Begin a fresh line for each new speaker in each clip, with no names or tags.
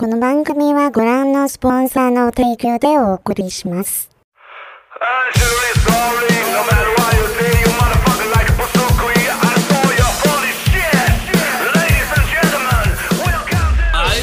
この番组はご覧のスポンサーの提供でお送りします。
哎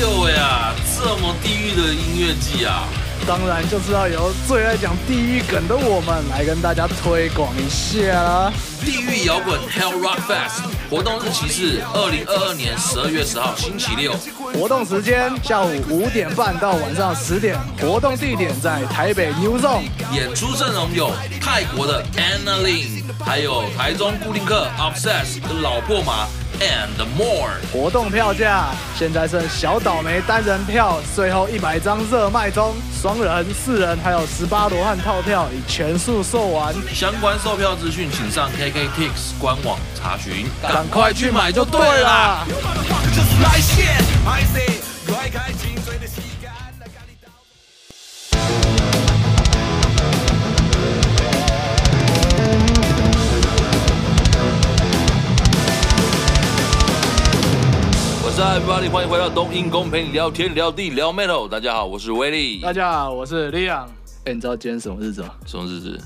呦喂啊，这么地狱的音乐季啊！
当然就是要由最爱讲地狱梗的我们来跟大家推广一下啦。
地狱摇滚 Hell Rock Fest 活动日期是二零二二年十二月十号星期六，
活动时间下午五点半到晚上十点，活动地点在台北 New Zone，
演出阵容有泰国的 Anna Lin，还有台中固定客 Obsess 跟老破麻 and more。
活动票价现在剩小倒霉单人票，最后一百张热卖中，双人、四人还有十八罗汉套票已全数售完。
相关售票资讯请上 KKTix 官网查询，
赶快去买就对啦！
是 Everybody，欢迎回到冬阴功陪你聊天聊地聊 Metal。大家好，我是威力。
大家好，我是 Leon。哎，你知道今天什么日子吗？
什么日子？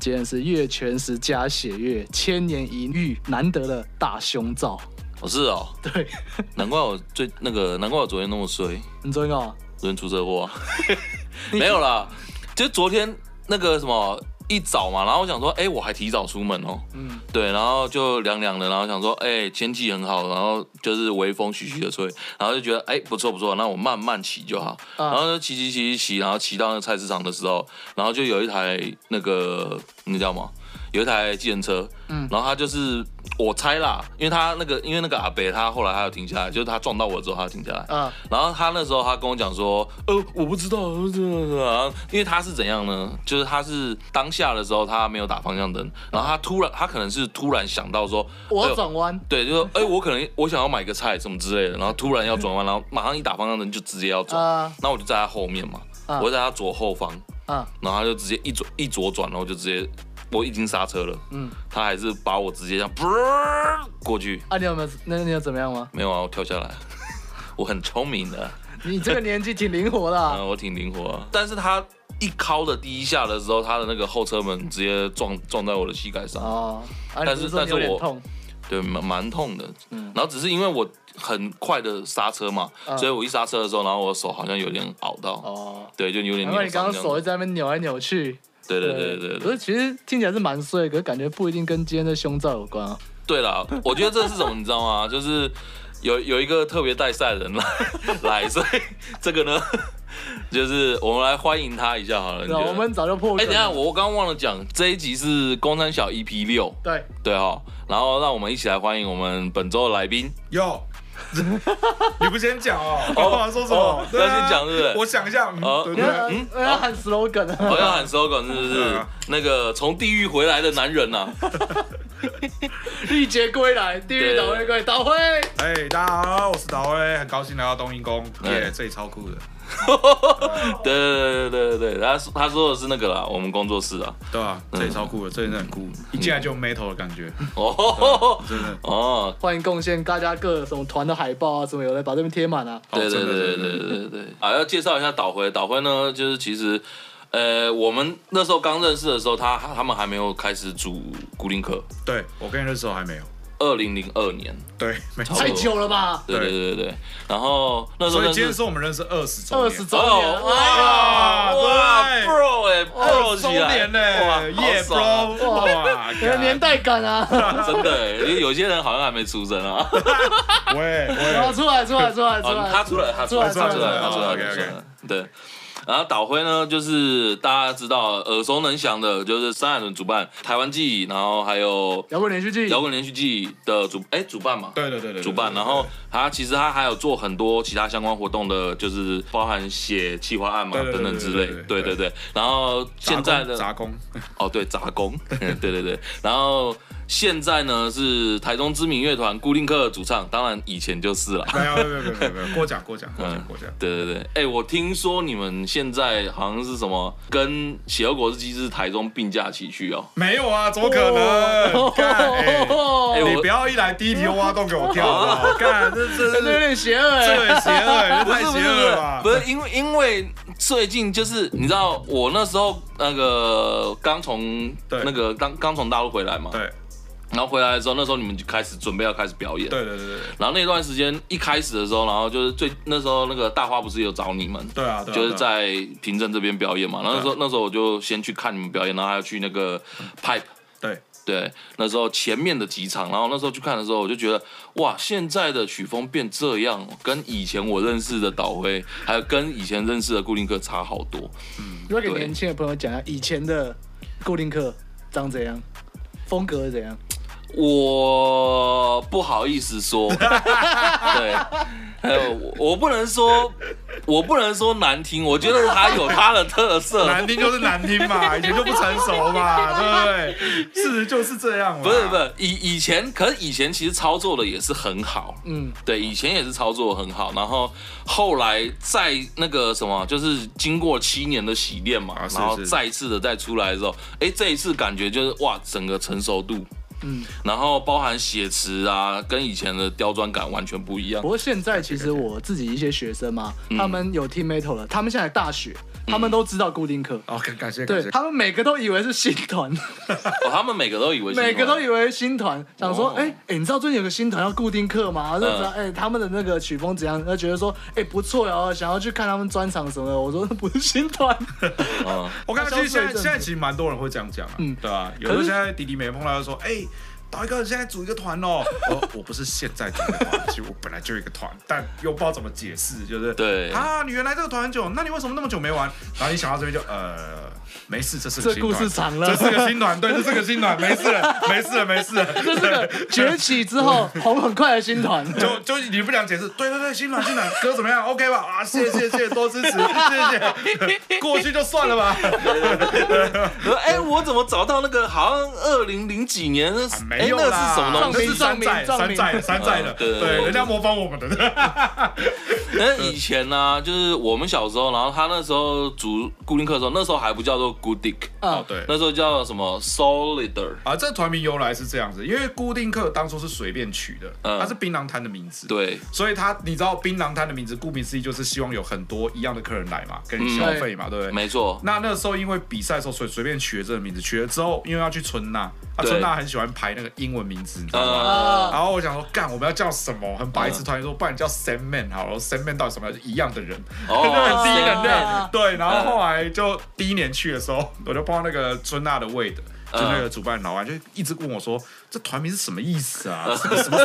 今天是月全食加血月，千年一遇，难得的大胸罩。
哦，是哦。
对，
难怪我最那个，难怪我昨天那么衰。
你昨天干嘛？
昨天出车祸。没有啦，就昨天那个什么。一早嘛，然后我想说，哎，我还提早出门哦。嗯，对，然后就凉凉的，然后想说，哎，天气很好，然后就是微风徐徐的吹，然后就觉得，哎，不错不错，那我慢慢骑就好。啊、然后就骑骑骑骑骑，然后骑到那个菜市场的时候，然后就有一台那个，你知道吗？有一台计程车，嗯，然后他就是我猜啦，因为他那个，因为那个阿北他后来他要停下来，就是他撞到我之后他要停下来，嗯，然后他那时候他跟我讲说，呃，我不知道，这个，因为他是怎样呢？就是他是当下的时候他没有打方向灯，然后他突然他可能是突然想到说
我要转弯，对，
就说哎，我可能我想要买个菜什么之类的，然后突然要转弯，然后马上一打方向灯就直接要转，那我就在他后面嘛，我在他左后方，嗯，然后他就直接一左一左转，然后就直接。我已经刹车了，嗯，他还是把我直接这样噗 过去。
啊，你有没有？那你有怎么样吗？
没有啊，我跳下来。我很聪明的。
你这个年纪挺灵活的。啊。
嗯，我挺灵活。但是他一敲的第一下的时候，他的那个后车门直接撞撞在我的膝盖上。哦。啊，但是但是我对蛮蛮痛的。嗯。然后只是因为我很快的刹车嘛，嗯，所以我一刹车的时候，然后我手好像有点拗到。哦。对，就有点。因为你
刚刚手一直在那边扭来扭去。
对对对对，对，
可是其实听起来是蛮衰，可是感觉不一定跟今天的胸罩有关啊。
对了，我觉得这是什么，你知道吗？就是有有一个特别带赛的人来 来，所以这个呢，就是我们来欢迎他一下好了。
对，我们早就破。哎，
等下，我刚刚忘了讲，这一集是工山小 EP 六。
对
对哈，然后让我们一起来欢迎我们本周的来宾。
哟。你不先讲哦？我，说什么？
要先讲是不是？
我想一下。
哦，嗯，我要喊 slogan 啊！
我要喊 slogan 是不是？那个从地狱回来的男人呐，
历劫归来，地狱倒回归，导回。
哎，大家好，我是倒回，很高兴来到冬阴功，耶，这里超酷的。
对对对对对对，他他说的是那个啦，我们工作室啊，
对啊，这里超酷的，这里很酷，一进来就 metal 的感觉，哦，真的哦，
欢迎贡献大家各什么团的海报啊，什么有的把这边贴满啊，
对对对对对对对，啊，要介绍一下导回，导回呢，就是其实，呃，我们那时候刚认识的时候，他他们还没有开始组固定客，
对我跟你认识时候还没有。
二零零二年，
对，没错，
太久了吧？
对对对对，然后那时候，
所以今天是我们认识二十周
二十周年，哇
哇，bro 哎，bro
周年呢，耶，bro，哇，
有年代感啊，
真的，因为有些人好像还没出生啊，
喂喂，
出来出来出来出来，
他出来他出来出来出来。他出来。对。然后导辉呢，就是大家知道耳熟能详的，就是三海豚主办台湾季，然后还有
摇滚连续剧，
摇滚连续剧的主哎主办嘛，
对对对对，
主办。然后他其实他还有做很多其他相关活动的，就是包含写企划案嘛等等之类，对对对。然后现在的
杂工，
哦对杂工，对对对。然后现在呢是台中知名乐团固定客主唱，当然以前就是了。
没有没有没有没有过奖过奖过奖过奖。
对对对，哎、欸，我听说你们现在好像是什么跟血肉果汁机是台中并驾齐驱哦？
没有啊，怎么可能？干、哦，哎、欸欸，你不要一来第一题挖洞给我跳啊！干，这这这有点邪恶，这有点邪恶，这太 邪恶了吧？
不是因为因为最近就是你知道我那时候那个刚从那个刚刚从大陆回来嘛？
对。
然后回来的时候，那时候你们就开始准备要开始表演。
对对对对。
然后那段时间一开始的时候，然后就是最那时候那个大花不是有找你们？
对啊。对啊
就是在平镇这边表演嘛。然后那时候那时候我就先去看你们表演，然后还要去那个 Pipe。
对
对。那时候前面的几场，然后那时候去看的时候，我就觉得哇，现在的曲风变这样，跟以前我认识的导辉，还有跟以前认识的固定客差好多。
嗯。要给年轻的朋友讲一下，以前的固定客长怎样，风格是怎样？
我不好意思说，对，还有我，我不能说，我不能说难听，我觉得他有他的特色，
难听就是难听嘛，以前就不成熟嘛，对不对？事实就是这样嘛。
不是不是，以以前，可是以前其实操作的也是很好，
嗯，
对，以前也是操作的很好，然后后来在那个什么，就是经过七年的洗练嘛，然后再一次的再出来的时候，哎，这一次感觉就是哇，整个成熟度。
嗯，
然后包含写词啊，跟以前的刁钻感完全不一样。
不过现在其实我自己一些学生嘛，他们有听 metal 了，他们现在大学，他们都知道固定客。
哦，感感谢
感，对他们每个都以为是新团。
哦，他们每个都以为
每个都以为新团，想说，哎哎，你知道最近有个新团要固定客吗？就知道，哎，他们的那个曲风怎样？他觉得说，哎，不错哟，想要去看他们专场什么的。我说那不是新团。
我看其实现在现在其实蛮多人会这样讲啊，嗯，对啊？有的现在弟弟妹妹碰到就说，哎。导一个现在组一个团哦，我 我不是现在组的团，其实我本来就有一个团，但又不知道怎么解释，就是
对
啊，你原来这个团很久，那你为什么那么久没玩？然后你想到这边就呃，没事，这是个新团，
这故事长了，
这是个新暖，对，这是个新暖，没事了，没事了，没事了，
这是个崛起之后 红很快的新团，
就就你不想解释，对对对，新暖新暖，歌怎么样？OK 吧？啊，谢谢谢谢，多支持，谢谢，过去就算了吧。
哎，我怎么找到那个好像二零零几年？
没有啦，
那是什么东西？
那是山寨，山寨，山寨的。对对，人家模仿我们的。
那以前呢，就是我们小时候，然后他那时候主固定课的时候，那时候还不叫做 Goodick
哦，对，
那时候叫什么 Solider
啊。这团名由来是这样子，因为固定客当初是随便取的，嗯它是槟榔摊的名字。
对，
所以他你知道槟榔摊的名字，顾名思义就是希望有很多一样的客人来嘛，跟你消费嘛，对不对？
没错。那
那个时候因为比赛的时候，所以随便取了这个名字，取了之后，因为要去春娜，啊，春娜很喜欢排那个英文名字。你知道吗？然后我想说，干，我们要叫什么？很白痴，团员说，不然叫 Sandman 好了。Sandman 到底什么？一样的人，就 很低能量。对，然后后来就第一年去的时候，我就碰到那个春娜的 Wade，就那个主办老外，就一直问我说，这团名是什么意思啊？什么什么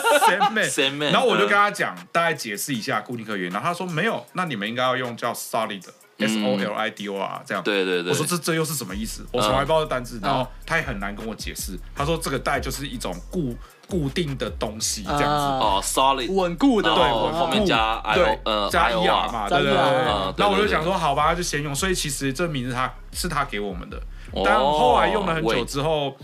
Sandman？然后我就跟他讲，大概解释一下固定客源。然后他说没有，那你们应该要用叫 Solid。S O L I D O R 这样，
对对对，
我说这这又是什么意思？我从来不知道这单字，然后他也很难跟我解释。他说这个带就是一种固固定的东西，这样子。
哦，solid。
稳固的，
对，后面加 I 呃
加 E R 嘛，对对？对。那我就想说，好吧，就先用。所以其实这名字他是他给我们的，但后来用了很久之后，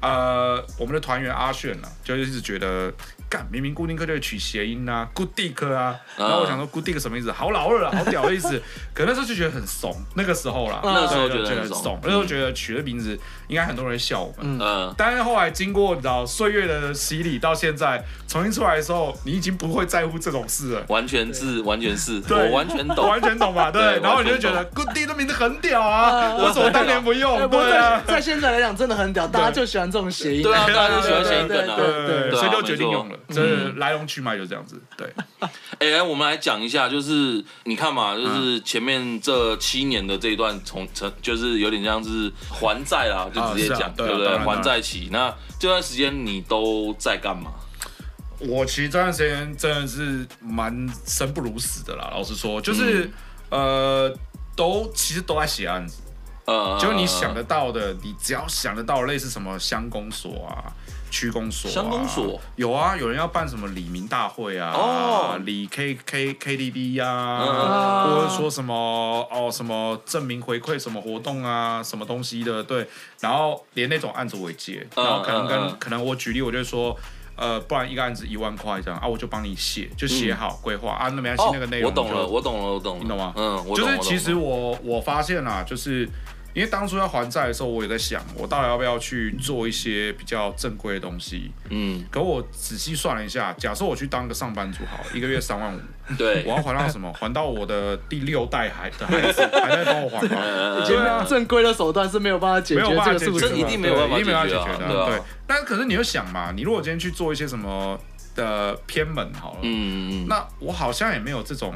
呃，我们的团员阿炫呢，就一直觉得。干，明明固定客就会取谐音啊，good dick 啊，然后我想说 good dick 什么意思？好老二啊，好屌的意思。可那时候就觉得很怂，那个时候啦，
那时候
觉得很怂，那时候觉得取的名字应该很多人会笑我们。嗯，但是后来经过你知道岁月的洗礼，到现在重新出来的时候，你已经不会在乎这种事了。
完全是，完全是，我完全懂，
完全懂吧？对，然后你就觉得 good dick 的名字很屌啊，为什么当年不用？对啊，
在现在来讲真的很屌，大家就喜欢这种谐音，
对啊，大家就喜欢谐音梗啊，
对对，所以就决定用了，真的来。去脉就这样子，对。
哎、欸，我们来讲一下，就是你看嘛，就是前面这七年的这一段从成，就是有点像是还债啦，就直接讲，对不对？还债期。那这段时间你都在干嘛？
我其实这段时间真的是蛮生不如死的啦。老实说，就是、嗯、呃，都其实都在写案子，呃，就你想得到的，你只要想得到类似什么乡公所啊。区公所、
乡公所？
有啊，有人要办什么李民大会啊，
哦，
李 K K K T 啊，
嗯、
或者说什么哦什么证明回馈什么活动啊，什么东西的，对，然后连那种案子我也接，然后可能跟、可能我举例，我就说。呃，不然一个案子一万块这样啊，我就帮你写，就写好规划啊，那没关系，那个内容
我懂了，我懂了，我懂了，
你懂吗？
嗯，我
就是其实我我发现啦，就是因为当初要还债的时候，我也在想，我到底要不要去做一些比较正规的东西。嗯，可我仔细算了一下，假设我去当个上班族，好，一个月三万五。
对，
我要还到什么？还到我的第六代孩的孩子还在帮我还吗？
对啊，正规的手段是没有办法解决这个数字，
这一定没有办法解决
的。对，但可是你又想嘛，你如果今天去做一些什么的偏门好了，嗯嗯，那我好像也没有这种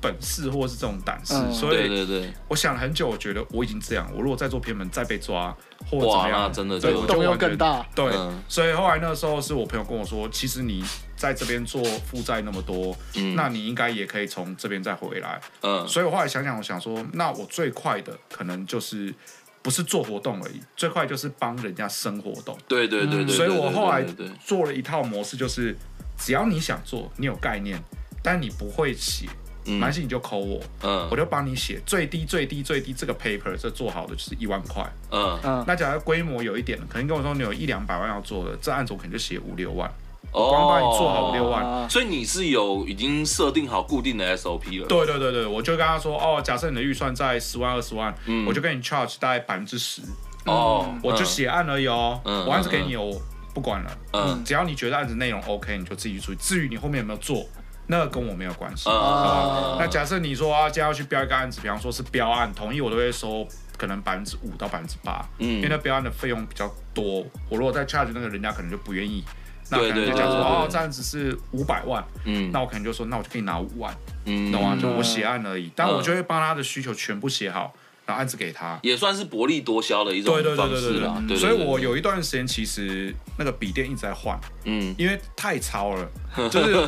本事或者是这种胆识，所以对对对，我想了很久，我觉得我已经这样，我如果再做偏门再被抓或者怎么样，
真的
对，
动用更大。
对，所以后来那个时候是我朋友跟我说，其实你。在这边做负债那么多，嗯、那你应该也可以从这边再回来。嗯，所以我后来想想，我想说，那我最快的可能就是不是做活动而已，最快就是帮人家生活动。
对对对对。
所以我后来做了一套模式，就是只要你想做，你有概念，但你不会写，没关系，你就 call 我，嗯，我就帮你写最低最低最低这个 paper 这做好的就是一万块。嗯。嗯。那假如规模有一点，可能跟我说你有一两百万要做的，这案子我可能就写五六万。我光帮你做好五六万，
哦，所以你是有已经设定好固定的 SOP 了。
对对对对，我就跟他说，哦，假设你的预算在十万二十万，嗯，我就跟你 charge 大概百分之十，哦，我就写案而已哦，嗯，我案子给你，我不管了，嗯，只要你觉得案子内容 OK，你就自己去处理。至于你后面有没有做，那跟我没有关系，啊，那假设你说啊，接下来要去标一个案子，比方说是标案，同意我都会收可能百分之五到百分之八，嗯，因为那标案的费用比较多，我如果再 charge 那个人家可能就不愿意。那可能就讲说哦，这样子是五百万，嗯，那我可能就说，那我就可以拿五万，嗯，懂吗？就我写案而已，但我就会帮他的需求全部写好，然后案子给他，
也算是薄利多销的一种方式了。
所以我有一段时间其实那个笔电一直在换，嗯，因为太糙了，就是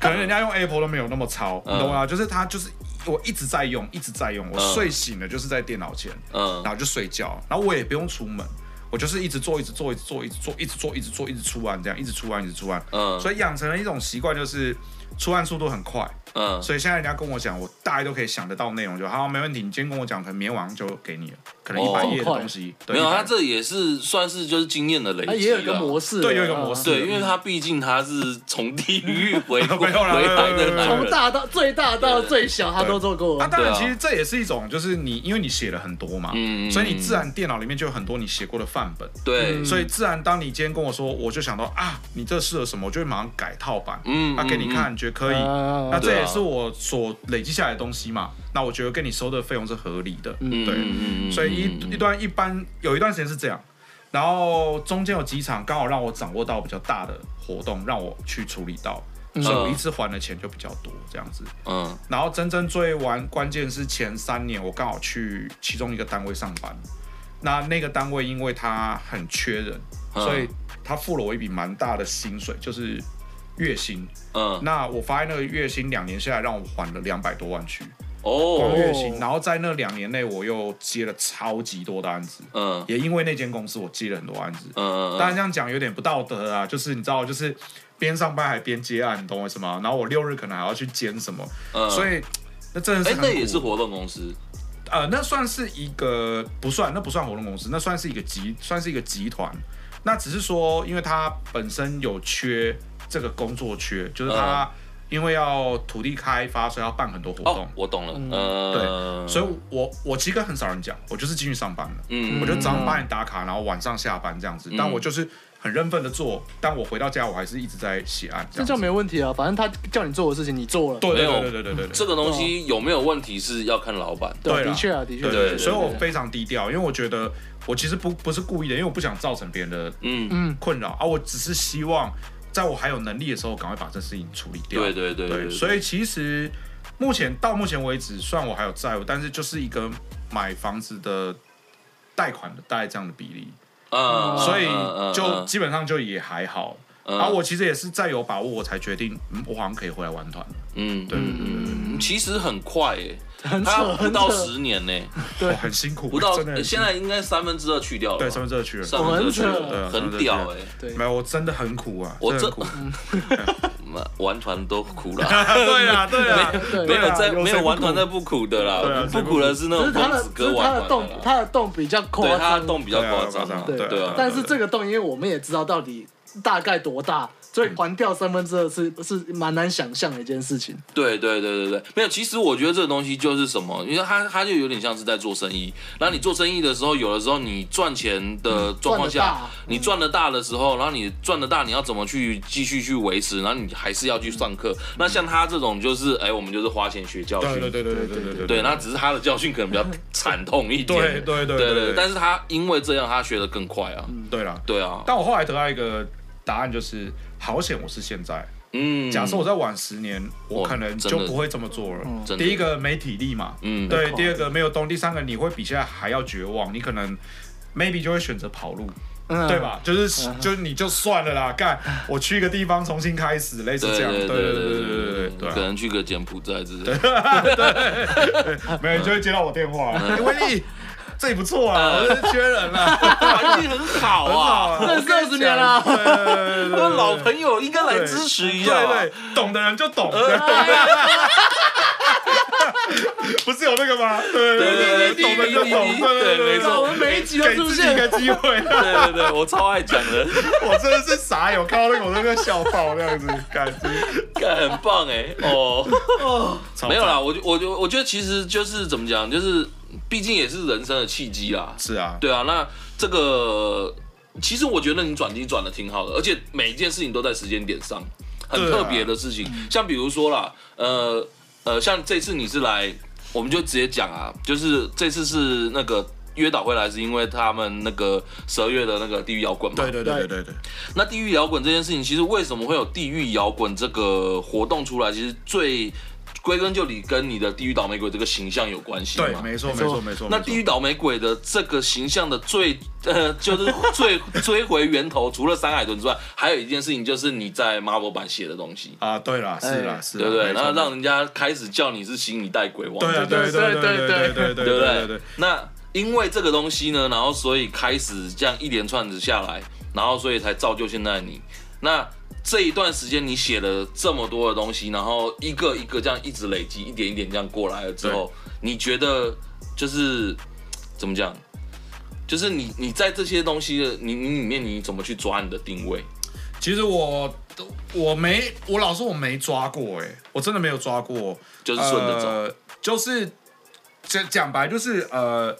可能人家用 Apple 都没有那么糙，你懂吗？就是他就是我一直在用，一直在用，我睡醒了就是在电脑前，嗯，然后就睡觉，然后我也不用出门。我就是一直做，一直做，一直做，一直做，一直做，一直做，一直出案，这样一直出案，一直出案。嗯，所以养成了一种习惯，就是出案速度很快。嗯，所以现在人家跟我讲，我大概都可以想得到内容就好，没问题。你今天跟我讲，可能明天晚上就给你了，可能一百页的东西。
没有，他这也是算是就是经验的累积。他
也有一个模式，
对，有一个模式。
对，因为他毕竟他是从地狱回 回来的，
从大到最大到最小，他都做过。
啊，当然，其实这也是一种，就是你因为你写了很多嘛，嗯所以你自然电脑里面就有很多你写过的范本。
对，
所以自然当你今天跟我说，我就想到啊，你这适合什么，我就会马上改套版，嗯，啊，给你看，你觉得可以，那这也是我所。累积下来的东西嘛，那我觉得跟你收的费用是合理的，嗯、对，所以一一段一般有一段时间是这样，然后中间有几场刚好让我掌握到比较大的活动，让我去处理到，嗯、所以我一次还的钱就比较多，这样子，嗯，然后真正最完关键是前三年我刚好去其中一个单位上班，那那个单位因为他很缺人，嗯、所以他付了我一笔蛮大的薪水，就是。月薪，嗯，那我发现那个月薪两年下来让我还了两百多万去，哦，光月薪，然后在那两年内我又接了超级多的案子，嗯，也因为那间公司我接了很多案子，嗯，当然这样讲有点不道德啊，就是你知道，就是边上班还边接案，你懂我意思吗？然后我六日可能还要去兼什么，嗯，所以那真的是，
哎，那也是活动公司，
呃，那算是一个不算，那不算活动公司，那算是一个集，算是一个集团，那只是说，因为它本身有缺。这个工作缺，就是他因为要土地开发，所以要办很多活动。
我懂了，嗯，
对，所以我我其实跟很少人讲，我就是进去上班了，嗯，我就早上八点打卡，然后晚上下班这样子。但我就是很认份的做，但我回到家我还是一直在写案。
这叫没问题啊，反正他叫你做的事情你做了。
对对对对对对，
这个东西有没有问题是要看老板。
对，的确啊，的确。
对，所以我非常低调，因为我觉得我其实不不是故意的，因为我不想造成别人的嗯嗯困扰啊，我只是希望。在我还有能力的时候，赶快把这事情处理掉。
对对对，
所以其实目前到目前为止，虽然我还有债务，但是就是一个买房子的贷款的大概这样的比例。嗯，所以就基本上就也还好。然后我其实也是再有把握，我才决定，嗯，我好像可以回来玩团。嗯，对对对对，
其实很快诶，他不到十年呢，
对，
很辛苦，
不到，现在应该三分之二去掉了，
对，三分之二去了，
三分之二去了，很屌诶，
对，
没有，我真的很苦啊，
我
真
苦，玩团都苦了，
对啊，对啊，
没有在没有玩团在不苦的啦，不苦？的是那种公子哥玩团，
他的洞，他的洞比较夸张，
他的洞比较夸张，
对对，但是这个洞，因为我们也知道到底大概多大。所以还掉三分之二是是蛮难想象的一件事情。
对对对对对，没有。其实我觉得这个东西就是什么，因为他他就有点像是在做生意。然后你做生意的时候，有的时候你赚钱的状况下，嗯、你赚的大的时候，然后你赚的大，你要怎么去继续去维持？然后你还是要去上课。嗯、那像他这种就是，哎，我们就是花钱学教训。
对对对对对对对。
对，那只是他的教训可能比较惨痛一点。
对对对对对。
但是他因为这样，他学的更快啊。
嗯、对了。
对啊。
但我后来得到一个答案就是。好险我是现在，嗯，假设我再晚十年，我可能就不会这么做了。第一个没体力嘛，嗯，对，第二个没有动，第三个你会比现在还要绝望，你可能 maybe 就会选择跑路，对吧？就是就是你就算了啦，干，我去一个地方重新开始，类似这样，对对对对对对对，
可能去个柬埔寨之类，
对，没有你就会接到我电话，威力。这也不错啊，我是缺人了，
环境很好啊，
认识二十年了，
我老朋友应该来支持一下，
对对，懂的人就懂，不是有那个吗？对对对，懂的就懂，对对没错，
我们每一集都出现
一个机会，
对对对，我超爱讲的，
我真的是傻眼，我看到那个我都快笑爆那样子，感觉
感很棒哎，哦。哦，没有啦，我我我我觉得其实就是怎么讲，就是。毕竟也是人生的契机啦，
是啊，
对啊，那这个其实我觉得你转机转的挺好的，而且每一件事情都在时间点上，很特别的事情。啊、像比如说啦，呃呃，像这次你是来，我们就直接讲啊，就是这次是那个约导回来，是因为他们那个十二月的那个地狱摇滚嘛。
对对对对对对。
那地狱摇滚这件事情，其实为什么会有地狱摇滚这个活动出来？其实最归根究底跟你的地狱倒霉鬼这个形象有关系。
对，没错，没错，没错。
那地狱倒霉鬼的这个形象的最呃，就是最 追回源头，除了山海豚之外，还有一件事情就是你在 Marvel 版写的东西
啊。对啦，是啦，是，
对不对？然后让人家开始叫你是新一代鬼王。
对对对对对对对对对对对。
那因为这个东西呢，然后所以开始这样一连串子下来，然后所以才造就现在你。那这一段时间你写了这么多的东西，然后一个一个这样一直累积，一点一点这样过来了之后，你觉得就是怎么讲？就是你你在这些东西的你你里面你怎么去抓你的定位？
其实我我没我老说我没抓过哎，我真的没有抓过，
就是顺着走，呃、就是讲讲
白就是呃，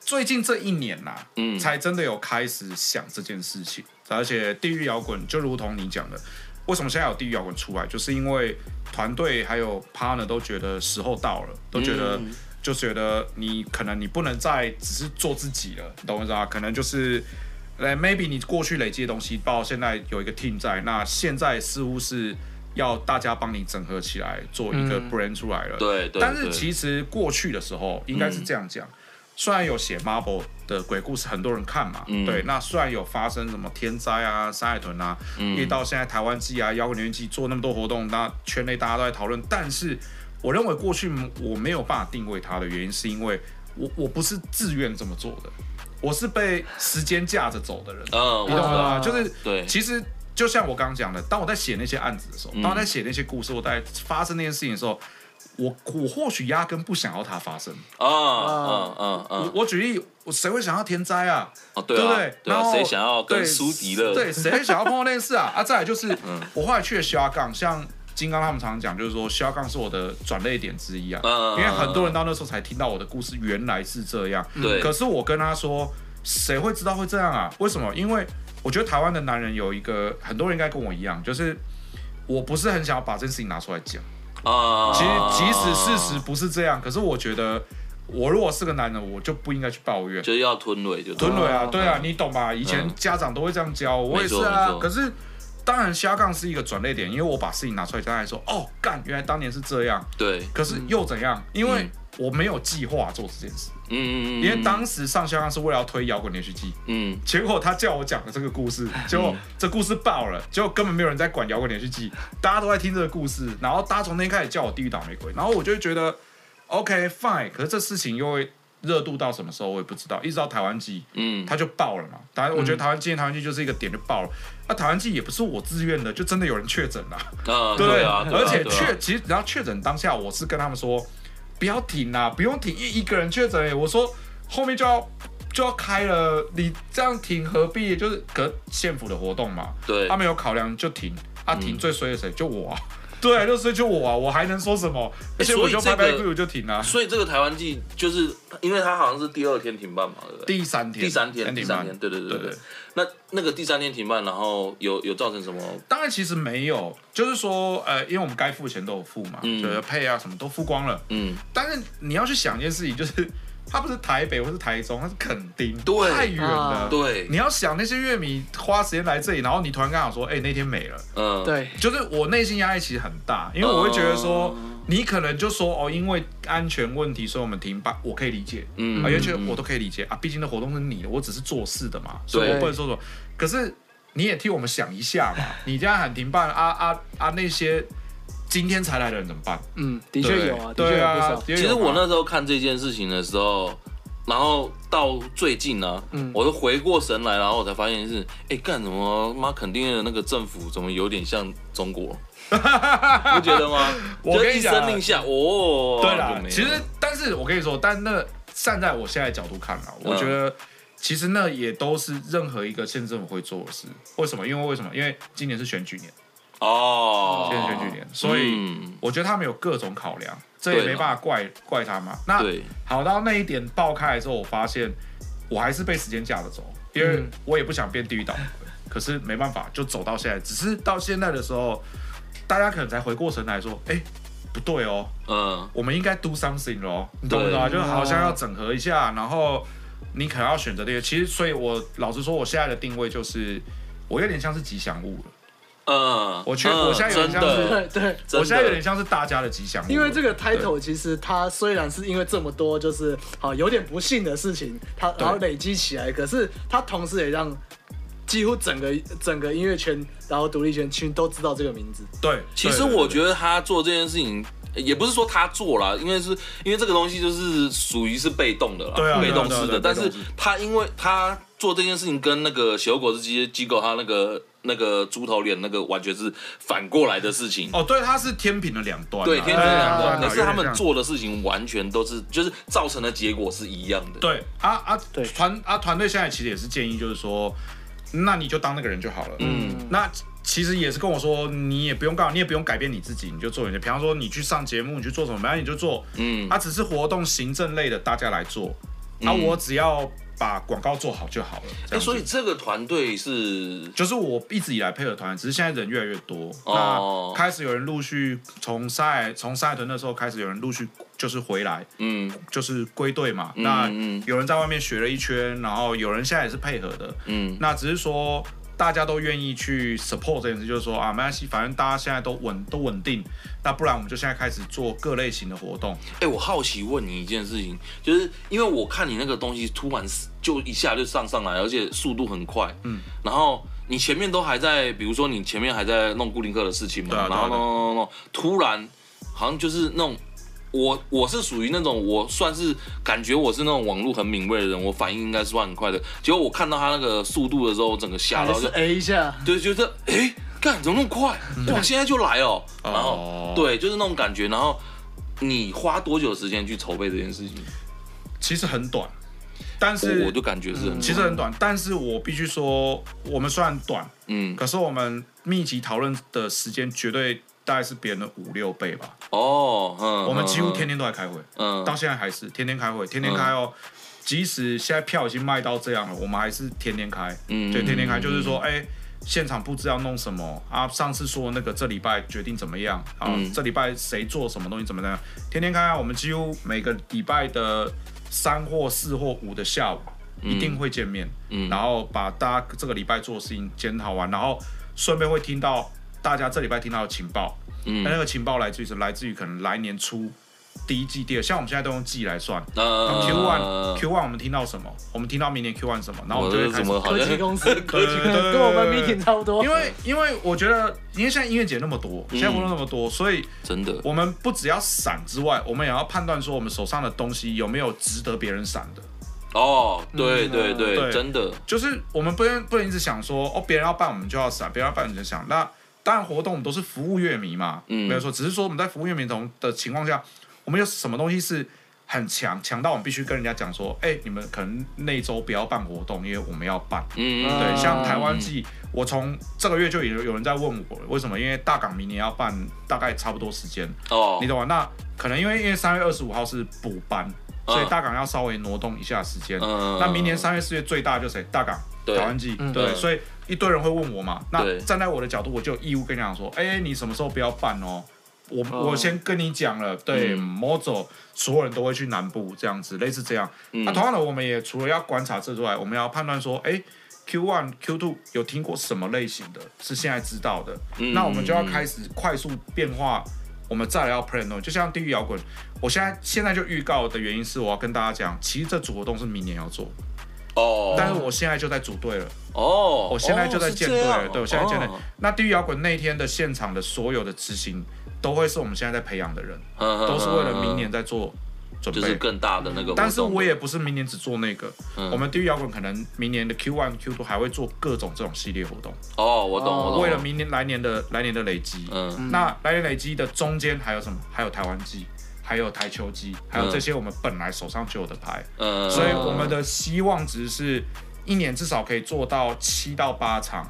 最近这一年呐、啊，嗯，才真的有开始想这件事情。而且地狱摇滚就如同你讲的，为什么现在有地狱摇滚出来？就是因为团队还有 partner 都觉得时候到了，都觉得、嗯、就觉得你可能你不能再只是做自己了，你懂我意思吧？可能就是来 maybe 你过去累积的东西，到现在有一个 team 在，那现在似乎是要大家帮你整合起来做一个 brand 出来了。
对、嗯、对。
但是其实过去的时候应该是这样讲。嗯虽然有写 Marvel 的鬼故事，很多人看嘛，嗯、对。那虽然有发生什么天灾啊、山海豚啊，一直、嗯、到现在台湾季啊、摇滚年季做那么多活动，那圈内大家都在讨论。但是我认为过去我没有办法定位它的原因，是因为我我不是自愿这么做的，我是被时间架着走的人。嗯，你懂吗？就是对。其实就像我刚刚讲的，当我在写那些案子的时候，当我在写那些故事，我在发生那件事情的时候。我我或许压根不想要它发生啊啊啊啊！我我举例，我谁会想要天灾啊？哦，对不对？然后谁想要跟苏迪勒？对，谁想要碰到那件事啊？啊，再来就是，我后来去了肖杠，像金刚他们常常讲，就是说肖杠是我的转泪点之一啊。因为很多人到那时候才听到我的故事，原来是这样。对。可是我跟他说，谁会知道会这样啊？为什么？因为我觉得台湾的男人有一个，很多人应该跟我一样，就是我不是很想要把这件事情拿出来讲。啊，其实即使事实不是这样，可是我觉得，我如果是个男人，我就不应该去抱怨，就是要吞蕊就吞蕊啊，对啊，你懂吧？以前家长都会这样教我，我也是啊。可是，当然瞎杠是一个转捩点，因为我把事情拿出来，大家说，哦，干，原来当年是这样。对。可是又怎样？因为我没有计划做这件事。
嗯嗯嗯，
因为当时上香港是为了要推摇滚连续剧，嗯，结果他叫我讲的这个故事，结果这故事爆了，结果根本没有人在管摇滚连续剧，大家都在听这个故事，然后大家从那天开始叫我地狱倒霉鬼，然后我就会觉得，OK fine，可是这事情又会热度到什么时候我也不知道，一直到台湾季，嗯，他就爆了嘛，当然我觉得台湾今年台湾季就是一个点就爆了，那台湾季也不是我自愿的，就真的有人确诊了，啊，对啊，而且确其实然后确诊当下我是跟他们说。不要停啊！不用停，一一个人确诊，我说后面就要就要开了，你这样停何必？就是隔县府的活动嘛，
对，
他没有考量就停，啊停最衰的谁？就我啊，对，就衰就我啊，我还能说什么？而且我就拍拍屁股就停了。
所以这个台湾季就是因为他好像是第二天停办嘛，对不对？
第三天，
第三天，第三天，对对对对。那那个第三天停办，然后有有造成什么？
当然其实没有，就是说，呃，因为我们该付钱都有付嘛，嗯，就是配啊什么都付光了，嗯。但是你要去想一件事情，就是 它不是台北或是台中，它是垦丁，
对，
太远了，
啊、对。
你要想那些乐迷花时间来这里，然后你突然跟他说，哎、欸，那天没了，
嗯，对，
就是我内心压力其实很大，因为我会觉得说。嗯你可能就说哦，因为安全问题，所以我们停办，我可以理解，嗯，而且我都可以理解啊，毕竟那活动是你的，我只是做事的嘛，所以我不能说什么。可是你也替我们想一下嘛，你这样喊停办啊啊啊，那些今天才来的人怎么办？
嗯，的确有啊，对啊。
其实我那时候看这件事情的时候，然后到最近呢，嗯，我都回过神来，然后我才发现是，哎，干什么？妈，肯定的那个政府怎么有点像中国？不觉得吗？我跟你讲，令下哦，
对啦，其实，但是我跟你说，但那站在我现在角度看啊，我觉得其实那也都是任何一个县政府会做的事。为什么？因为为什么？因为今年是选举年哦，今年选举年，所以我觉得他们有各种考量，这也没办法怪怪他嘛。那好到那一点爆开来之后，我发现我还是被时间架着走，因为我也不想变地狱岛，可是没办法，就走到现在。只是到现在的时候。大家可能才回过神来说，哎、欸，不对哦，嗯，我们应该 do something 咯，你懂不懂啊？就好像要整合一下，然后你可能要选择这个。其实，所以我老实说，我现在的定位就是，我有点像是吉祥物了。嗯，我觉得我现在有点像是，对对，我现在有点像是大家的吉祥物。
因为这个 title 其实它虽然是因为这么多就是好有点不幸的事情，它然后累积起来，可是它同时也让。几乎整个整个音乐圈，然后独立圈其实都知道这个名字。
对，
其实我觉得他做这件事情，也不是说他做了，因为是因为这个东西就是属于是被动的了，对啊，被动式的。但是他因为他做这件事情跟那个血果子机机构他那个那个猪头脸那个完全是反过来的事情。
哦，对，他是天平的两端，
对，天平的两端。可是他们做的事情完全都是就是造成的结果是一样的。
对，啊啊，对，团啊团队现在其实也是建议，就是说。那你就当那个人就好了。嗯，那其实也是跟我说，你也不用告，你也不用改变你自己，你就做你的。比方说，你去上节目，你去做什么，反正你就做。嗯，啊，只是活动行政类的，大家来做。那、我只要把广告做好就好了。哎、
欸，所以这个团队是，
就是我一直以来配合团，只是现在人越来越多。哦，那开始有人陆续从山海从山海屯那时候开始有人陆续。就是回来，嗯，就是归队嘛。嗯、那有人在外面学了一圈，然后有人现在也是配合的，嗯。那只是说大家都愿意去 support 这件事，就是说啊，没关系，反正大家现在都稳都稳定。那不然我们就现在开始做各类型的活动。
哎、欸，我好奇问你一件事情，就是因为我看你那个东西突然就一下就上上来，而且速度很快，嗯。然后你前面都还在，比如说你前面还在弄固定课的事情嘛，然后弄弄弄弄，突然好像就是那种。我我是属于那种，我算是感觉我是那种网络很敏锐的人，我反应应该算很快的。结果我看到他那个速度的时候，我整个吓到就
A 一下，
对，觉得哎，干怎么那么快？哇，现在就来哦。然后对，就是那种感觉。然后你花多久时间去筹备这件事情？
其实很短，但是
我就感觉是很
其实很短。但是我必须说，我们虽然短，嗯，可是我们密集讨论的时间绝对。大概是别人的五六倍吧。哦，嗯，我们几乎天天都在开会，嗯，到现在还是天天开会，天天开哦。即使现在票已经卖到这样了，我们还是天天开，嗯，对，天天开，就是说，哎，现场布置要弄什么啊？上次说那个这礼拜决定怎么样啊？这礼拜谁做什么东西怎么样？天天开啊！我们几乎每个礼拜的三或四或五的下午一定会见面，嗯，然后把大家这个礼拜做的事情检讨完，然后顺便会听到。大家这礼拜听到的情报，嗯，那个情报来自于是来自于可能来年初第一季、第二，像我们现在都用季来算。
呃
，Q one Q one 我们听到什么？我们听到明年 Q one 什么？然后我们就会开始
科技公司，
科技
跟我们 meeting 差不多。
因为因为我觉得，因为现在音乐节那么多，现在活动那么多，所以
真的，
我们不只要闪之外，我们也要判断说我们手上的东西有没有值得别人闪的。
哦，对对对，真的，
就是我们不能不能一直想说，哦，别人要办我们就要闪，别人要办我们就想那。当然，活动我们都是服务乐迷嘛，嗯，没有错。只是说我们在服务乐迷同的情况下，我们有什么东西是很强，强到我们必须跟人家讲说，哎、欸，你们可能那周不要办活动，因为我们要办。嗯，对。像台湾季，我从这个月就有有人在问我，为什么？因为大港明年要办，大概差不多时间。哦，你懂吗？那可能因为因为三月二十五号是补班，所以大港要稍微挪动一下时间。嗯，那明年三月四月最大的就是谁？大港。台湾季，对，所以一堆人会问我嘛。那站在我的角度，我就有义务跟你讲说，哎，你什么时候不要办哦？我我先跟你讲了，对，Mozo 所有人都会去南部这样子，类似这样。那同样的，我们也除了要观察这之外，我们要判断说，哎，Q one、Q two 有听过什么类型的，是现在知道的，那我们就要开始快速变化，我们再来要 plan 哦。就像地狱摇滚，我现在现在就预告的原因是，我要跟大家讲，其实这组活动是明年要做。哦，oh, 但是我现在就在组队了。哦，oh, 我现在就在建队了。Oh, 对，我现在建队。Oh. 那地狱摇滚那天的现场的所有的执行，都会是我们现在在培养的人，都是为了明年在做准备，
就是更大的那个。
但是我也不是明年只做那个，嗯、我们地狱摇滚可能明年的 Q one、Q two 还会做各种这种系列活动。
哦，oh, 我懂，我懂。
为了明年来年的来年的累积，嗯，那来年累积的中间还有什么？还有台湾季。还有台球机，还有这些我们本来手上就有的牌，嗯，所以我们的希望值是一年至少可以做到七到八场，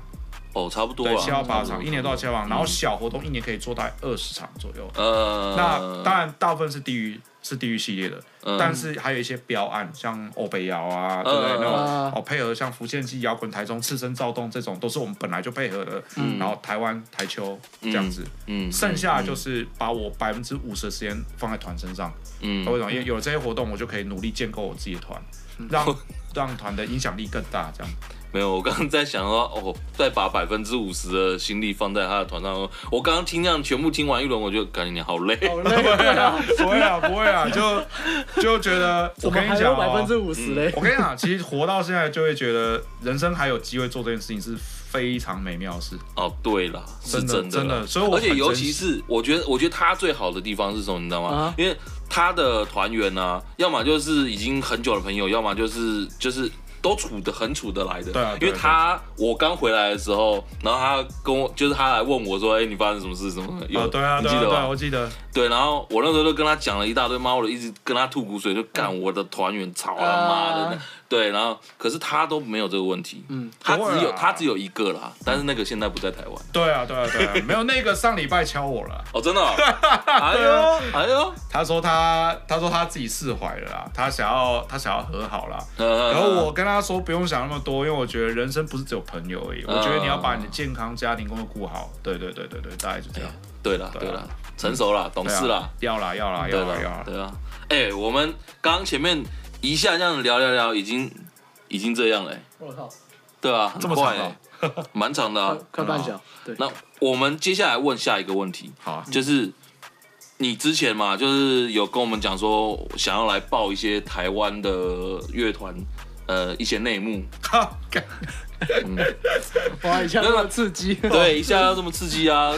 哦，差不多，
对，七到八场，一年到七场，然后小活动一年可以做到二十场左右，呃，那当然大部分是低于。是地狱系列的，嗯、但是还有一些标案，像欧北摇啊，对不对？那种哦，配合像福建机摇滚、台中赤身躁动这种，都是我们本来就配合的。嗯、然后台湾台球这样子，嗯，嗯剩下就是把我百分之五十的时间放在团身上。嗯，为什么？因为有了这些活动，我就可以努力建构我自己的团，让 让团的影响力更大，这样。
没有，我刚刚在想说，哦，再把百分之五十的心力放在他的团上。我刚刚听这样全部听完一轮，我就感觉你好累。
好累啊！
不会啊，不会啊，就就觉得我跟你讲，
百分之五十嘞。
我跟你讲，其实活到现在就会觉得，人生还有机会做这件事情是非常美妙的事。
哦，对了，是真的，
真的。所以，而
且尤其是我觉得，我觉得他最好的地方是什么，你知道吗？因为他的团员呢，要么就是已经很久的朋友，要么就是就是。都处得很处得来的，对啊，因为他我刚回来的时候，然后他跟我就是他来问我说，哎，你发生什么事什么的？
有对啊，你记得吗？我记得。
对，然后我那时候就跟他讲了一大堆，妈，我一直跟他吐苦水，就干我的团员吵他妈的。对，然后可是他都没有这个问题，嗯，他只有他只有一个啦，但是那个现在不在台湾。
对啊，对啊，对啊，没有那个上礼拜敲我了。
哦，真的？哎呦，哎呦，
他说他他说他自己释怀了啦，他想要他想要和好了。然后我跟他说不用想那么多，因为我觉得人生不是只有朋友而已，我觉得你要把你的健康、家庭、工作顾好。对对对对对，大概就这样。
对了对了，成熟了，懂事了，
要了要了要了要了。
对啊，哎，我们刚前面一下这样聊聊聊，已经。已经这样了，我靠，对啊，
这么快哎，
蛮长的，
快半小。对，
那我们接下来问下一个问题，
好，
就是你之前嘛，就是有跟我们讲说想要来报一些台湾的乐团，呃，一些内幕。
嗯，哇，一下那么刺激，
对，一下要这么刺激啊，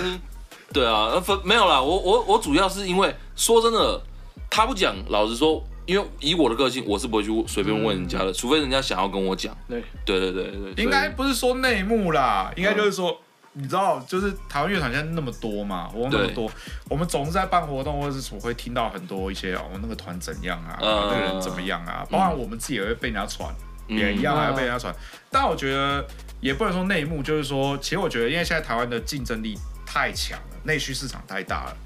对啊，分没有啦，我我我主要是因为说真的，他不讲，老实说。因为以我的个性，我是不会去随便问人家的，嗯、除非人家想要跟我讲。对，对对对对，
应该不是说内幕啦，应该就是说，嗯、你知道，就是台湾乐团现在那么多嘛，活动那么多，我们总是在办活动，或者是总会听到很多一些哦，那个团怎样啊，呃、那个人怎么样啊，包含我们自己也会被人家传，嗯、也一样还要被人家传。嗯、但我觉得也不能说内幕，就是说，其实我觉得，因为现在台湾的竞争力太强了，内需市场太大了，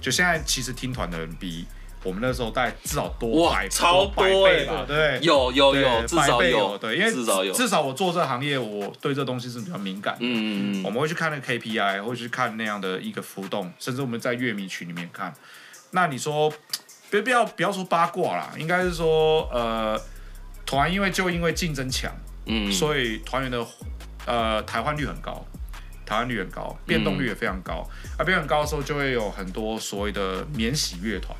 就现在其实听团的人比。我们那时候带至少多百
超
多百倍吧，对，
有有有，至少有，
对，因为至少有，至少我做这行业，我对这东西是比较敏感的。嗯嗯嗯，我们会去看那个 KPI，会去看那样的一个浮动，甚至我们在乐迷群里面看。那你说，别不要不要说八卦啦，应该是说，呃，团因为就因为竞争强，嗯，所以团员的呃台换率很高，台湾率很高，变动率也非常高。啊，变动很高的时候，就会有很多所谓的免洗乐团。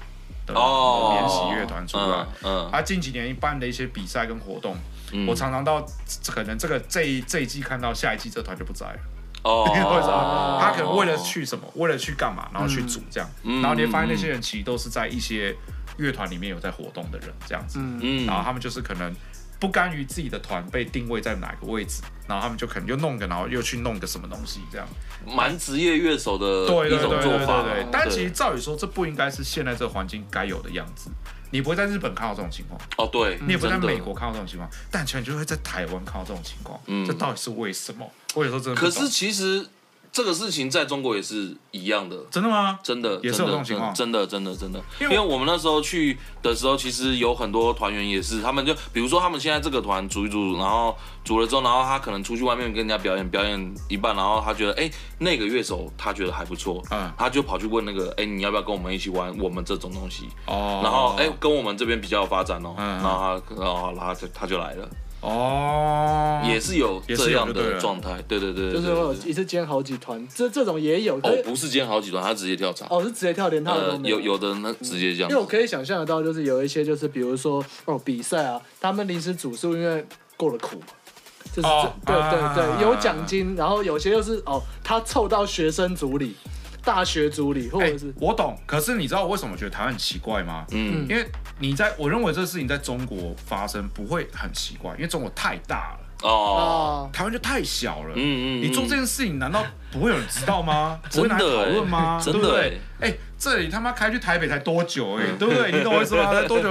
的免洗乐团出来。
嗯，
他近几年一办的一些比赛跟活动，我常常到可能这个这一这一季看到下一季这团就不在了。哦，他可能为了去什么，为了去干嘛，然后去组这样，然后你会发现那些人其实都是在一些乐团里面有在活动的人这样子，嗯，然后他们就是可能。不甘于自己的团被定位在哪个位置，然后他们就可能又弄个，然后又去弄个什么东西，这样，
蛮职业乐手的一种做法。
对，但其实照理说，这不应该是现在这个环境该有的样子。你不会在日本看到这种情况，
哦，对，
你也不会在美国看到这种情况，但全就会在台湾看到这种情况。嗯，这到底是为什么？我有时候真的。
可是其实。这个事情在中国也是一样的，
真的吗？
真的，
也是有这种情况，
真的，真的，真的。因为我们那时候去的时候，其实有很多团员也是，他们就比如说他们现在这个团组一组，然后组了之后，然后他可能出去外面跟人家表演，表演一半，然后他觉得哎那个乐手他觉得还不错，嗯，他就跑去问那个哎你要不要跟我们一起玩我们这种东西哦，然后哎跟我们这边比较有发展哦，然后他然后他就他就来了。哦，也是有这样的状态，对对对，
就是我一次兼好几团，这这种也有。
哦，不是兼好几团，他直接跳槽。
哦，是直接跳，连他都没有。
有有的那直接这样。
因为我可以想象得到，就是有一些就是比如说哦比赛啊，他们临时组是因为过了苦，就是对对对，有奖金，然后有些又是哦他凑到学生组里。大学组里，或者是、欸、
我懂，可是你知道我为什么觉得台湾很奇怪吗？嗯，因为你在我认为这个事情在中国发生不会很奇怪，因为中国太大了。哦，台湾就太小了。嗯嗯，你做这件事情难道不会有人知道吗？不会拿来讨论吗？对不对？哎，这里他妈开去台北才多久哎，对不对？你懂我意思吗？才多久？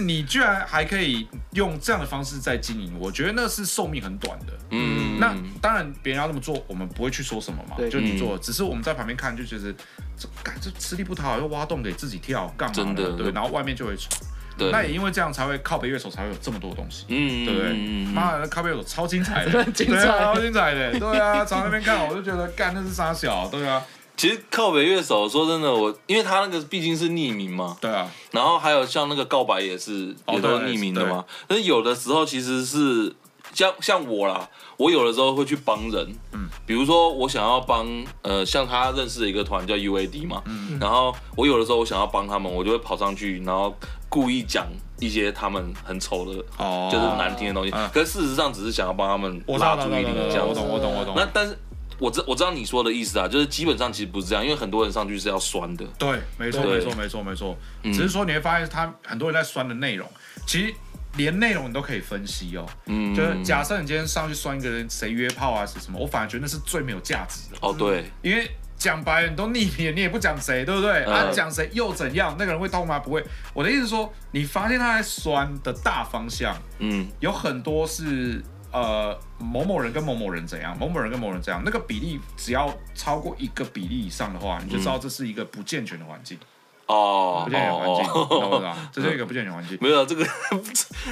你居然还可以用这样的方式在经营，我觉得那是寿命很短的。嗯，那当然别人要这么做，我们不会去说什么嘛。就你做，只是我们在旁边看，就觉得这干这吃力不讨好，又挖洞给自己跳，干嘛的？对，然后外面就会传。对。那也因为这样才会靠北乐手才会有这么多东西，嗯，对不对？妈的，靠北乐手超精彩的，
精彩，
超精彩的，对啊，朝那边看我就觉得干那是傻小，对啊。
其实靠北乐手说真的，我因为他那个毕竟是匿名嘛，
对啊。
然后还有像那个告白也是也都是匿名的嘛，但是有的时候其实是像像我啦，我有的时候会去帮人，嗯，比如说我想要帮呃像他认识的一个团叫 UAD 嘛，嗯，然后我有的时候我想要帮他们，我就会跑上去，然后。故意讲一些他们很丑的，哦，就是难听的东西。可是事实上只是想要帮他们拉注意力，这样。
我懂，我懂，我懂。
那但是我知我知道你说的意思啊，就是基本上其实不是这样，因为很多人上去是要酸的。
对，没错，没错，没错，没错。只是说你会发现，他很多人在酸的内容，其实连内容你都可以分析哦。嗯。就是假设你今天上去酸一个人，谁约炮啊，是什么？我反而觉得那是最没有价值的。
哦，对，
因为。讲白了，你都匿名，你也不讲谁，对不对？嗯、啊，讲谁又怎样？那个人会痛吗？不会。我的意思是说，你发现他在酸的大方向，嗯，有很多是呃某某人跟某某人怎样，某某人跟某某人怎样，那个比例只要超过一个比例以上的话，你就知道这是一个不健全的环境。哦，不健全环境，懂不懂？这是一个不健全环境。
没有这个，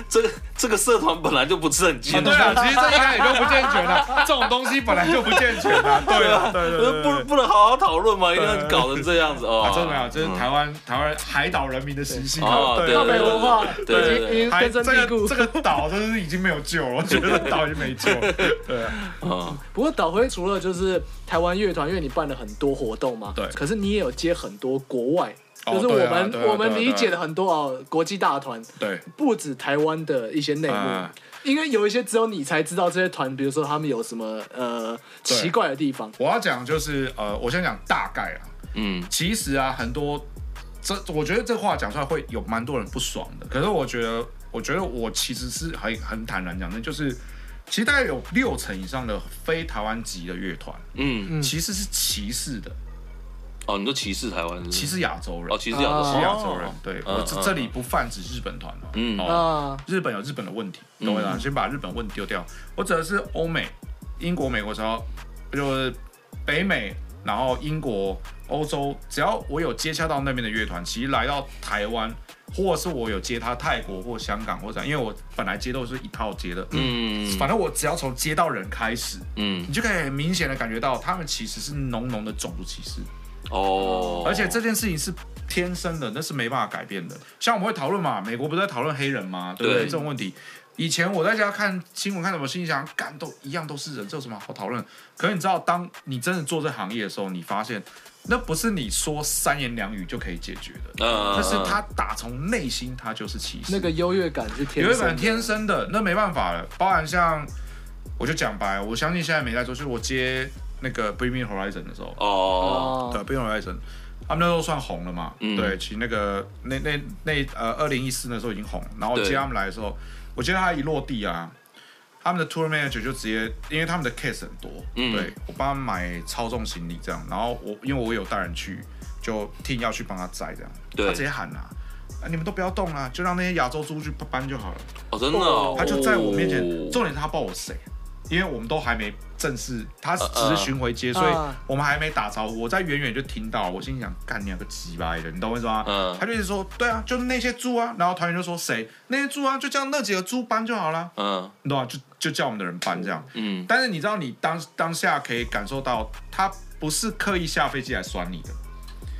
这个这个社团本来就不是很健全。对
啊，其实这应该也就不健全了。这种东西本来就不健全啊。对啊，对对
不不能好好讨论吗？一定要搞成这样子哦。
真的没有，这是台湾台湾海岛人民的习性。
对，靠北文化，对，已经根深蒂固。
这个岛真是已经没有救了，我觉得岛已经没救。对啊。
不过岛辉除了就是台湾乐团，因为你办了很多活动嘛，
对。
可是你也有接很多国外。就是我们我们理解的很多哦，国际大团，
对，
不止台湾的一些内幕，因为有一些只有你才知道这些团，比如说他们有什么呃奇怪的地方。
我要讲就是呃，我先讲大概啊，嗯，其实啊，很多这我觉得这话讲出来会有蛮多人不爽的，可是我觉得我觉得我其实是很很坦然讲的，就是其实大概有六成以上的非台湾籍的乐团，嗯，其实是歧视的。
哦，你都歧视台湾人，
歧视亚洲人，
哦，歧视亚洲，
歧视亚洲人，对，我这这里不泛指日本团哦，嗯，哦，日本有日本的问题，懂我意思？先把日本问题丢掉，我指的是欧美、英国、美国，然后就是北美，然后英国、欧洲，只要我有接洽到那边的乐团，其实来到台湾，或者是我有接他泰国或香港或者，因为我本来接都是一套接的，嗯，反正我只要从接到人开始，嗯，你就可以很明显的感觉到他们其实是浓浓的种族歧视。哦，而且这件事情是天生的，那是没办法改变的。像我们会讨论嘛，美国不是在讨论黑人吗？对不对？对这种问题，以前我在家看新闻看什么，心想，干都一样都是人，这有什么好讨论？可是你知道，当你真的做这行业的时候，你发现那不是你说三言两语就可以解决的，嗯，但是他打从内心他就是歧视，
那个优越感是天，优越感
天生的，那没办法了。包含像，我就讲白，我相信现在没在做，就是我接那个 Bring Me Horizon 的时候，哦，对，Bring Me Horizon，他们那时候算红了嘛，嗯、对，其实那个那那那呃，二零一四那时候已经红，然后接他们来的时候，我记得他一落地啊。他们的 tour manager 就直接，因为他们的 case 很多，嗯、对我帮他们买超重行李这样，然后我因为我有带人去，就听要去帮他载这样，对他直接喊啊，啊你们都不要动啊，就让那些亚洲猪去搬就好了。
哦，真的、哦，
他就在我面前，哦、重点是他报我谁。因为我们都还没正式，他只是巡回接，uh, uh, 所以我们还没打招呼。我在远远就听到，我心想，干你两个鸡巴的，你懂我意思吗？Uh, 他就一直说，对啊，就是那些猪啊。然后团员就说，谁？那些猪啊，就叫那几个猪搬就好了。嗯，uh, 你懂吗？就就叫我们的人搬这样。嗯，但是你知道，你当当下可以感受到，他不是刻意下飞机来酸你的，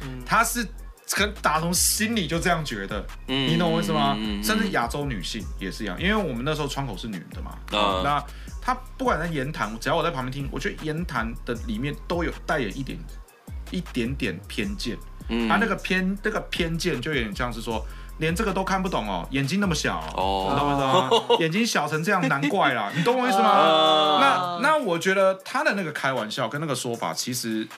嗯，他是可打从心里就这样觉得。嗯，你懂我意思吗？嗯，甚至亚洲女性也是一样，因为我们那时候窗口是女的嘛。啊，uh, 那。他不管在言谈，只要我在旁边听，我觉得言谈的里面都有带有一点一点点偏见。嗯，他那个偏那个偏见就有点像是说，连这个都看不懂哦，眼睛那么小哦，你懂不懂？眼睛小成这样，难怪啦，你懂我意思吗？啊、那那我觉得他的那个开玩笑跟那个说法，其实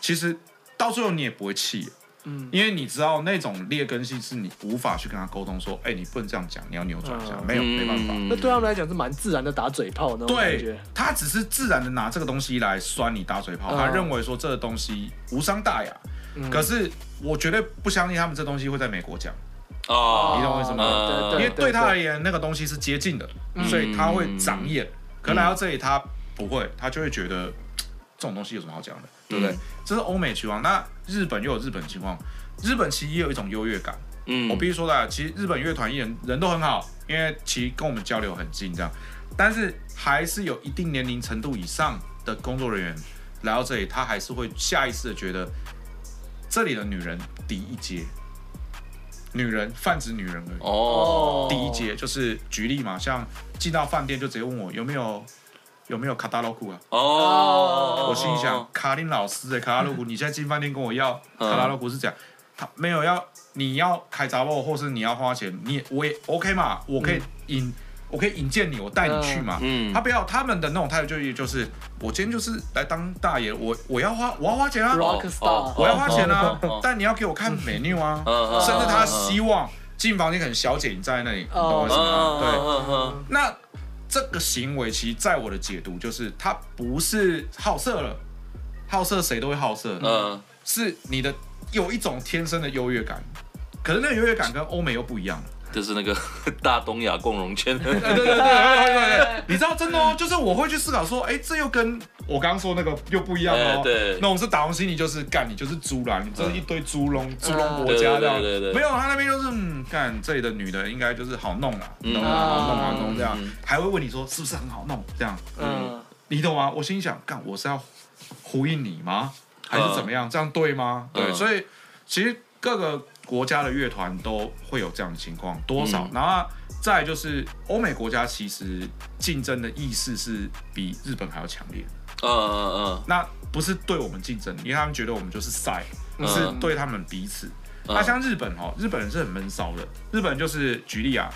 其实到最后你也不会气。嗯，因为你知道那种劣根性是你无法去跟他沟通，说，哎，你不能这样讲，你要扭转一下，没有，没办法。
那对他们来讲是蛮自然的打嘴炮呢。
对，他只是自然的拿这个东西来酸你打嘴炮，他认为说这个东西无伤大雅。可是我绝对不相信他们这东西会在美国讲。哦，你懂我意思吗？因为对他而言，那个东西是接近的，所以他会长眼。可来到这里，他不会，他就会觉得这种东西有什么好讲的。对不对？这是欧美情况，那日本又有日本情况。日本其实也有一种优越感。嗯，我必须说的，其实日本乐团艺人人都很好，因为其实跟我们交流很近，这样。但是还是有一定年龄程度以上的工作人员来到这里，他还是会下意识的觉得这里的女人低一阶，女人泛指女人而已。哦，低一阶就是举例嘛，像进到饭店就直接问我有没有。有没有卡达洛库啊？哦，oh, 我心想，卡林老师的卡达洛库，你现在进饭店跟我要卡达洛库是这样，他没有要，你要开杂货，或是你要花钱，你我也 OK 嘛，我可以引，嗯、我可以引荐你，我带你去嘛。嗯，他不要他们的那种态度就就是，我今天就是来当大爷，我我要花我要花钱啊，Rock star, 我要花钱啊，但你要给我看 menu 啊，甚至他希望进房间可能小姐你在那里，你懂我意思吗？对，那。这个行为其实在我的解读就是，他不是好色了，好色谁都会好色，嗯，是你的有一种天生的优越感，可是那个优越感跟欧美又不一样。
就是那个 大东亚共荣圈，对
对对对对对，你知道真的哦，就是我会去思考说，哎，这又跟我刚刚说那个又不一样哦。对，那我是打从心里就是干，你就是猪啦，你这是一堆猪笼猪笼国家这样，没有他那边就是嗯干，这里的女的应该就是好弄啦，懂吗？好弄好弄这样，还会问你说是不是很好弄这样，嗯，你懂吗？我心想干，我是要呼应你吗？还是怎么样？这样对吗？对，所以其实各个。国家的乐团都会有这样的情况，多少？嗯、然后再就是欧美国家，其实竞争的意识是比日本还要强烈。嗯嗯嗯。那不是对我们竞争，因为他们觉得我们就是赛，嗯、是对他们彼此。那、嗯、像日本哦，日本人是很闷骚的。日本就是举例啊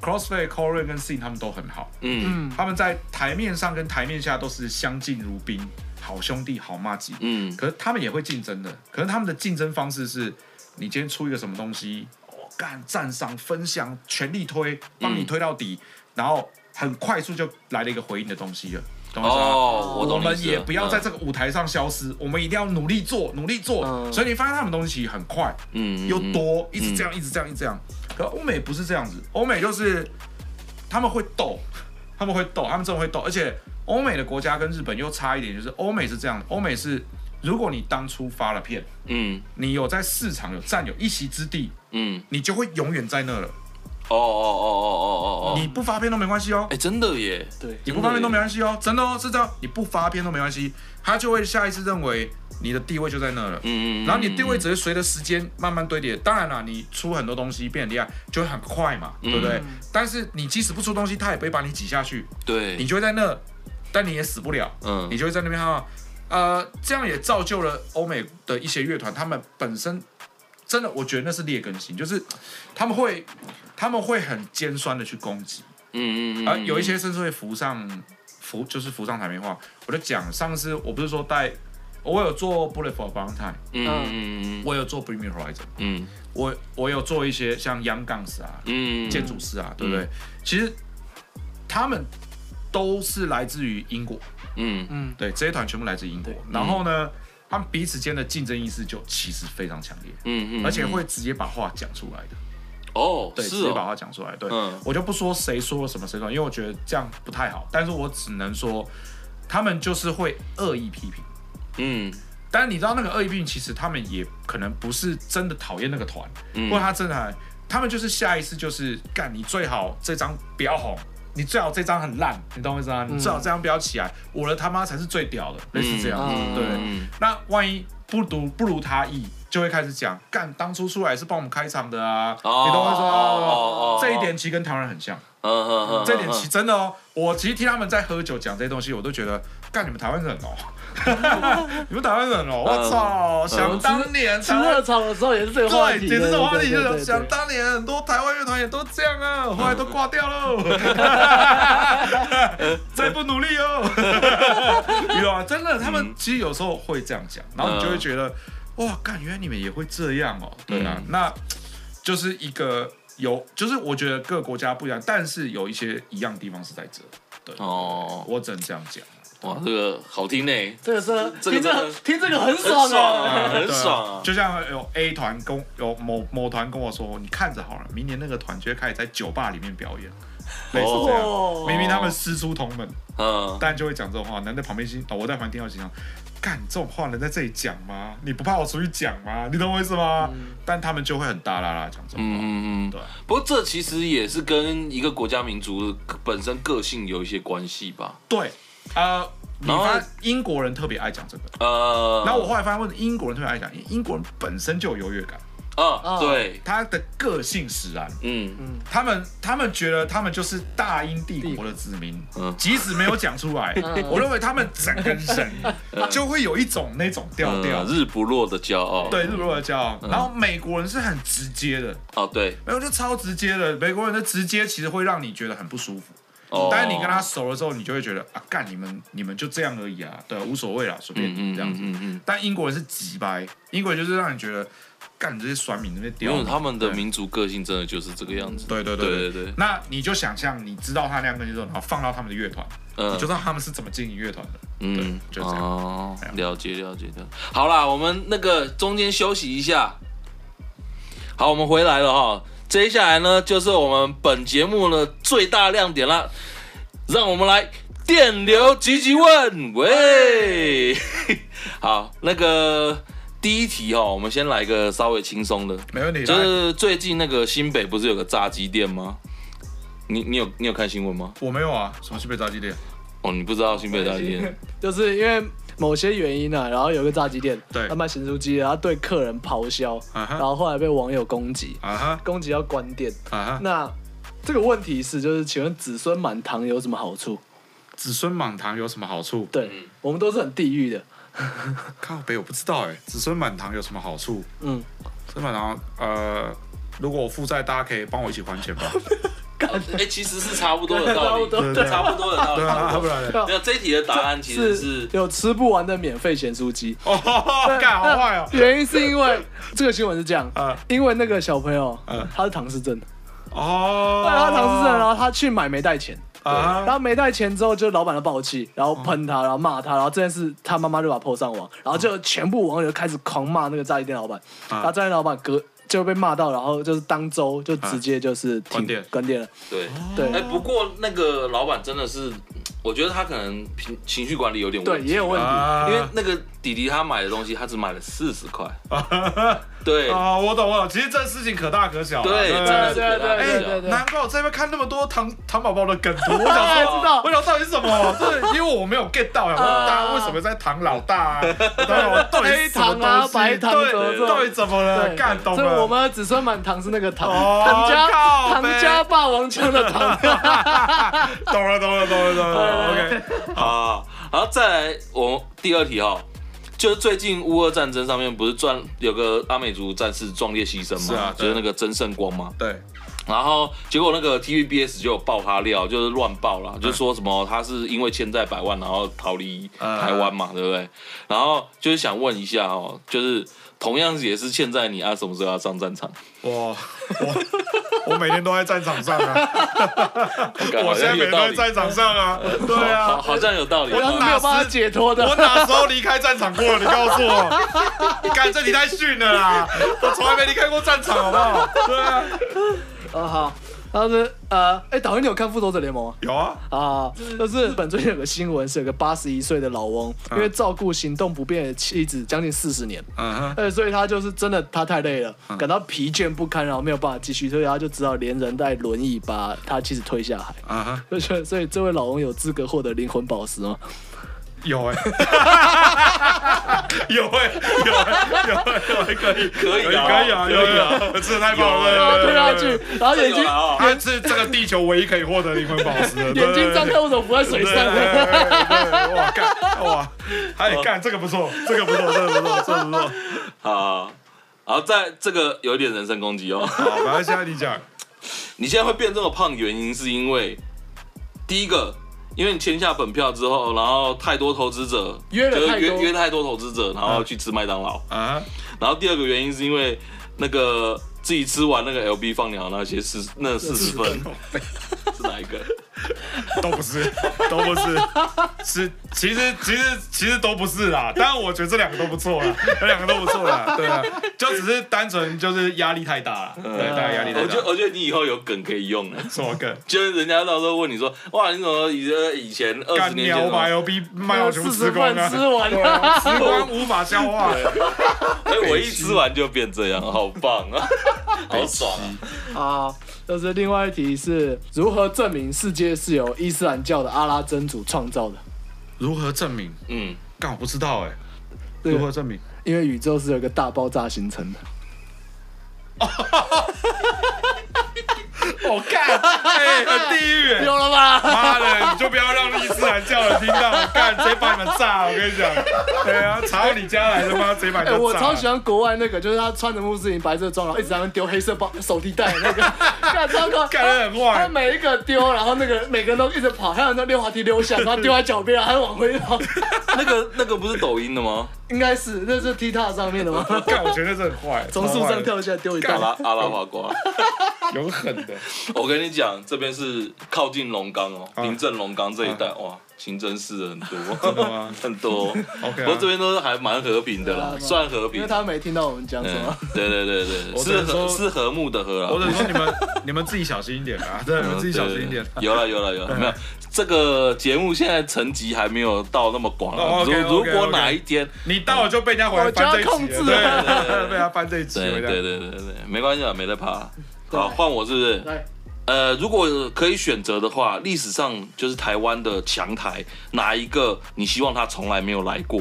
，Crossfade、Coldplay 跟 Sing 他们都很好。嗯。他们在台面上跟台面下都是相敬如宾，好兄弟，好麻吉。嗯。可是他们也会竞争的，可是他们的竞争方式是。你今天出一个什么东西，我干赞赏分享，全力推，帮你推到底，嗯、然后很快速就来了一个回应的东西了，懂吗？哦，我们也不要在这个舞台上消失，嗯、我们一定要努力做，努力做。嗯、所以你发现他们东西很快，嗯，又多，一直这样，一直这样，一直这样。可欧美不是这样子，欧美就是他们会斗，他们会斗，他们真的会斗。而且欧美的国家跟日本又差一点，就是欧美是这样的，欧美是。如果你当初发了片，嗯，你有在市场有占有一席之地，嗯，你就会永远在那了。哦哦哦哦哦哦。哦，你不发片都没关系哦。
哎，真的耶，
对，你不发片都没关系哦，真的哦，是这样，你不发片都没关系，他就会下一次认为你的地位就在那了，嗯嗯，然后你地位只是随着时间慢慢堆叠。当然了，你出很多东西变得厉害，就会很快嘛，对不对？但是你即使不出东西，他也不会把你挤下去，对，你就会在那，但你也死不了，嗯，你就会在那边哈。呃，这样也造就了欧美的一些乐团，他们本身真的，我觉得那是劣根性，就是他们会他们会很尖酸的去攻击，
嗯嗯嗯，
而、呃、有一些甚至会浮上浮，就是浮上台面话。我就讲上次我不是说带，我有做 Bullet for a Valentine，
嗯嗯嗯，
我有做 Bring Me Horizon，
嗯，
我我有做一些像 Young Guns 啊，嗯，建筑师啊，对不对？其实他们都是来自于英国。嗯。嗯，对，这些团全部来自英国，然后呢，他们彼此间的竞争意识就其实非常强烈，嗯嗯，而且会直接把话讲出来的，
哦，
对，直接把话讲出来，对，我就不说谁说了什么谁说，因为我觉得这样不太好，但是我只能说，他们就是会恶意批评，嗯，但是你知道那个恶意批评，其实他们也可能不是真的讨厌那个团，或者他真的，他们就是下意识就是干，你最好这张不要红。你最好这张很烂，你懂我意思吗？你最好这张不要起来，我的他妈才是最屌的，类似这样子，对。那万一不如不如他意，就会开始讲，干当初出来是帮我们开场的啊，你懂我意思吗？这一点其实跟台湾人很像，这一点其实真的哦，我其实听他们在喝酒讲这些东西，我都觉得，干你们台湾人哦。你们台湾人哦，我操！想当年吃热
炒的时候也是这个话题，
对，也是这个话题，就是想当年很多台湾乐团也都这样啊，后来都挂掉喽，再不努力哦。有啊，真的，他们其实有时候会这样讲，然后你就会觉得，哇，干，原来你们也会这样哦。对啊，那就是一个有，就是我觉得各个国家不一样，但是有一些一样地方是在这。对哦，我只能这样讲。
哇，这个好听呢，
这个是听这个听这个很爽啊，
很爽啊！
就像有 A 团跟有某某团跟我说，你看着好了，明年那个团就会开始在酒吧里面表演，类似这样。明明他们师出同门，嗯，但就会讲这种话。男在旁边心，我在旁边听到心想，干这种话能在这里讲吗？你不怕我出去讲吗？你懂我意思吗？但他们就会很大啦啦讲这种话，嗯嗯嗯，对。
不过这其实也是跟一个国家民族本身个性有一些关系吧？
对。呃，然后英国人特别爱讲这个，呃，然后我后来发现，为什么英国人特别爱讲？因为英国人本身就有优越感，
啊，对，
他的个性使然，嗯。嗯，他们他们觉得他们就是大英帝国的子民，嗯，即使没有讲出来，我认为他们整个人就会有一种那种调调，
日不落的骄傲，
对，日不落的骄傲。然后美国人是很直接的，
哦，对，
没有就超直接的，美国人的直接其实会让你觉得很不舒服。但是你跟他熟了之后，你就会觉得啊，干你们你们就这样而已啊，对，无所谓啦，随便这样子。但英国人是直掰，英国人就是让你觉得干你这些酸民那边屌。
因为他们的民族个性真的就是这个样子。
对对对对对。那你就想象，你知道他那样个性之后，然后放到他们的乐团，你就知道他们是怎么经营乐团的。嗯，就这样。哦，
了解了解的。好啦，我们那个中间休息一下。好，我们回来了哈。接下来呢，就是我们本节目的最大亮点了，让我们来电流急急问，喂，好，那个第一题哦，我们先来一个稍微轻松的，
没问题，
就是最近那个新北不是有个炸鸡店吗？你你有你有看新闻吗？
我没有啊，什么新北炸鸡店？
哦，你不知道新北炸鸡店，
就是因为。某些原因啊，然后有个炸鸡店，对，他卖咸酥鸡，然后对客人咆哮，然后后来被网友攻击，攻击要关店。那这个问题是，就是请问子孙满堂有什么好处？
子孙满堂有什么好处？
对，我们都是很地狱的。
靠北，我不知道哎，子孙满堂有什么好处？嗯，子孙满堂，呃，如果我负债，大家可以帮我一起还钱吧。
哎，其实是差不多的道理，差不多的道理。差不多。没有这一题的答案其实是
有吃不完的免费咸酥鸡。
哦，干好坏哦。
原因是因为这个新闻是这样，因为那个小朋友，他是唐氏症。哦。对，他唐氏症，然后他去买没带钱，然后没带钱之后，就老板就爆气，然后喷他，然后骂他，然后这件事他妈妈就把他 PO 上网，然后就全部网友开始狂骂那个炸鸡店老板，然后炸鸡店老板隔。就被骂到，然后就是当周就直接就是停关店关店了。
对。对，哎，不过那个老板真的是，我觉得他可能情情绪管理有点问题，
对，也有问题，
因为那个弟弟他买的东西，他只买了四十块。对
啊，我懂我懂，其实这事情可大可小。
对，真的是可大可小。
哎，难怪我这边看那么多糖糖宝宝的梗图，我想说，知道，我想到底是什么？对，因为我没有 get 到，然后 大家为什么在糖老大？到底什么东西？
白糖对，
到底怎么了？干懂了。
我们的子孙满堂是那个糖唐家唐家霸王枪的糖。
懂了懂了懂了懂了。OK，
好。然后再来，我第二题哈，就是最近乌俄战争上面不是壮有个阿美族战士壮烈牺牲吗？
啊，
就是那个曾圣光嘛。
对。
然后结果那个 TVBS 就有爆他料，就是乱爆啦，就是说什么他是因为欠债百万，然后逃离台湾嘛，对不对？然后就是想问一下哦，就是同样也是欠债你啊，什么时候要上战场？
哇，我 我每天都在战场上啊，我现在每天都在战场上啊，对啊，
好像有道理。
我哪有办法解脱的，
我哪时候离开战场过了？你告诉我，你 干这你太逊了啦！我从来没离开过战场，好不好？对啊。
哦好，然后是呃，哎，导演你有看《复仇者联盟》吗？
有啊，
啊，就是日本最近有个新闻，是有个八十一岁的老翁，因为照顾行动不便的妻子将近四十年，嗯哼，所以他就是真的他太累了，感到疲倦不堪，然后没有办法继续，所以他就只好连人带轮椅把他妻子推下海，嗯哼，所以所以这位老翁有资格获得灵魂宝石吗？
有 哎，有哎，有哎，有哎，可以，
可以，可以
啊，可以啊，吃的太棒了，
推下去，然后眼睛，
他是这个地球唯一可以获得灵魂宝石的，
眼睛张开，为什么不在水上？
哇干，哇，哎干，这个不错，这个不错，这个不错，这个不错，
好，然后在这个有一点人身攻击哦，
好，反正现在你讲，
你现在会变这么胖，原因是因为第一个。因为你签下本票之后，然后太多投资者
约了太多
约约太多投资者，然后去吃麦当劳啊。然后第二个原因是因为那个自己吃完那个 LB 放鸟那些四那四十分 是哪一个？
都不是，都不是，是其实其实其实都不是啦。当然我觉得这两个都不错啦，这两个都不错啦。对啊，就只是单纯就是压力太大了，对，大家压力太大。
我觉得我觉得你以后有梗可以用了，
什么梗？
就是人家到时候问你说，哇，你怎么以以前二十年前
把 LB 卖到全部吃光啊？
吃完了，
吃光无法消化。
哎，我一吃完就变这样，好棒啊，好爽啊！
啊。就是另外一题是如何证明世界是由伊斯兰教的阿拉真主创造的？
如何证明？嗯，刚好不知道哎。如何证明？
因为宇宙是有一个大爆炸形成的。
我干，哎，很地狱，
有了吧？
妈的，你就不要让伊斯兰教人听到，干，直接把你们炸！我跟你讲，对啊，查到你家来的吗？直接把你们炸！
我超喜欢国外那个，就是他穿着穆斯林白色装，然后一直在那丢黑色包手提袋那个，干超可爱，
干得很坏。
他每一个丢，然后那个每个人都一直跑，还有那溜滑梯溜下，然后丢在脚边，然后还往回跑。
那个那个不是抖音的吗？
应该是，那是 TikTok 上面的吗？
干，我觉得这很坏，
从树上跳下来丢一袋。
阿拉阿拉滑瓜，
有狠的。
我跟你讲，这边是靠近龙岗哦，平镇龙岗这一带，哇，清真寺很多？很多。OK，不过这边都是还蛮和平的啦，算和平。
因为他没听到我们讲什么。
对对对对，是和是和睦的和啊。
我只能说你们你们自己小心一点啊，对，你们自己小心一点。
有了有了有了，没有。这个节目现在层级还没有到那么广。如如果哪一天
你到了，就被人家回来翻这一集，对，被他翻这一集。
对对对对对，没关系啊，没得怕。好，换我是不是？呃，如果可以选择的话，历史上就是台湾的强台，哪一个你希望他从来没有来过？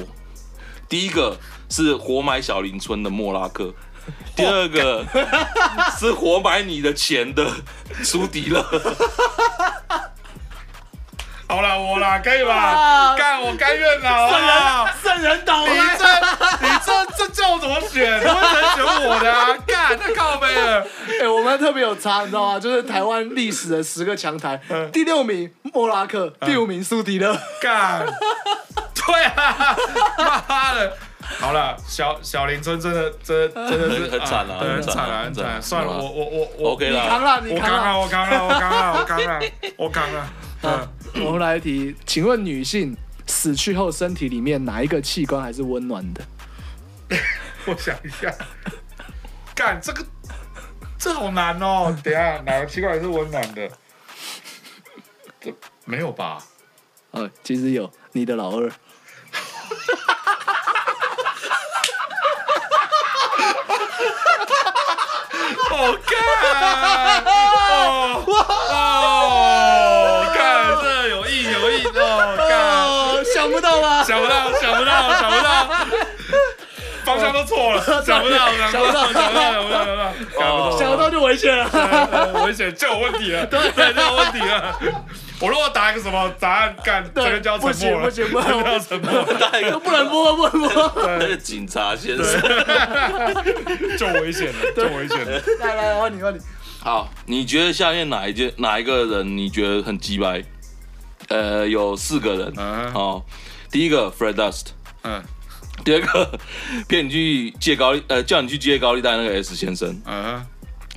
第一个是活埋小林村的莫拉克，第二个 是活埋你的钱的苏迪勒。
好了，我啦，可以吧？干，我甘愿啦。
圣人，圣人倒了。
你这，你这，这叫我怎么选？你不能选我的啊！干，太靠背了。
哎，我们特别有差，你知道吗？就是台湾历史的十个强台，第六名莫拉克，第五名苏迪勒。
干，对啊，妈的。好了，小小林村真的，真真的是
很惨了，
很惨了，很惨。算了，我我我我
，OK 了。
你扛了，我扛了，
我扛了，我扛了，我扛了，我扛了。
嗯，我们来提，请问女性死去后身体里面哪一个器官还是温暖的？
我想一下，干这个，这好难哦。等下哪个器官还是温暖的？这没有吧？
呃，其实有，你的老二。
好看哦！哦，
不到吧？
想不到，想不到，想不到，方向都错了，想不到，想不到，想不到，想不到，想不到，
想不到就危险了，
危险就有问题了，对，就有问题了。我如果打一个什么答案，干这个叫沉默了，
不行不行，不
要沉默，
打一个
不能摸，不能播。
那个警察先生，
就危险了，就危险了。
来来，换你换你。
好，你觉得下面哪一件哪一个人你觉得很鸡掰？呃，有四个人。嗯。好，第一个 Fred Dust。嗯。第二个骗你去借高利，呃，叫你去借高利贷那个 S 先生。嗯。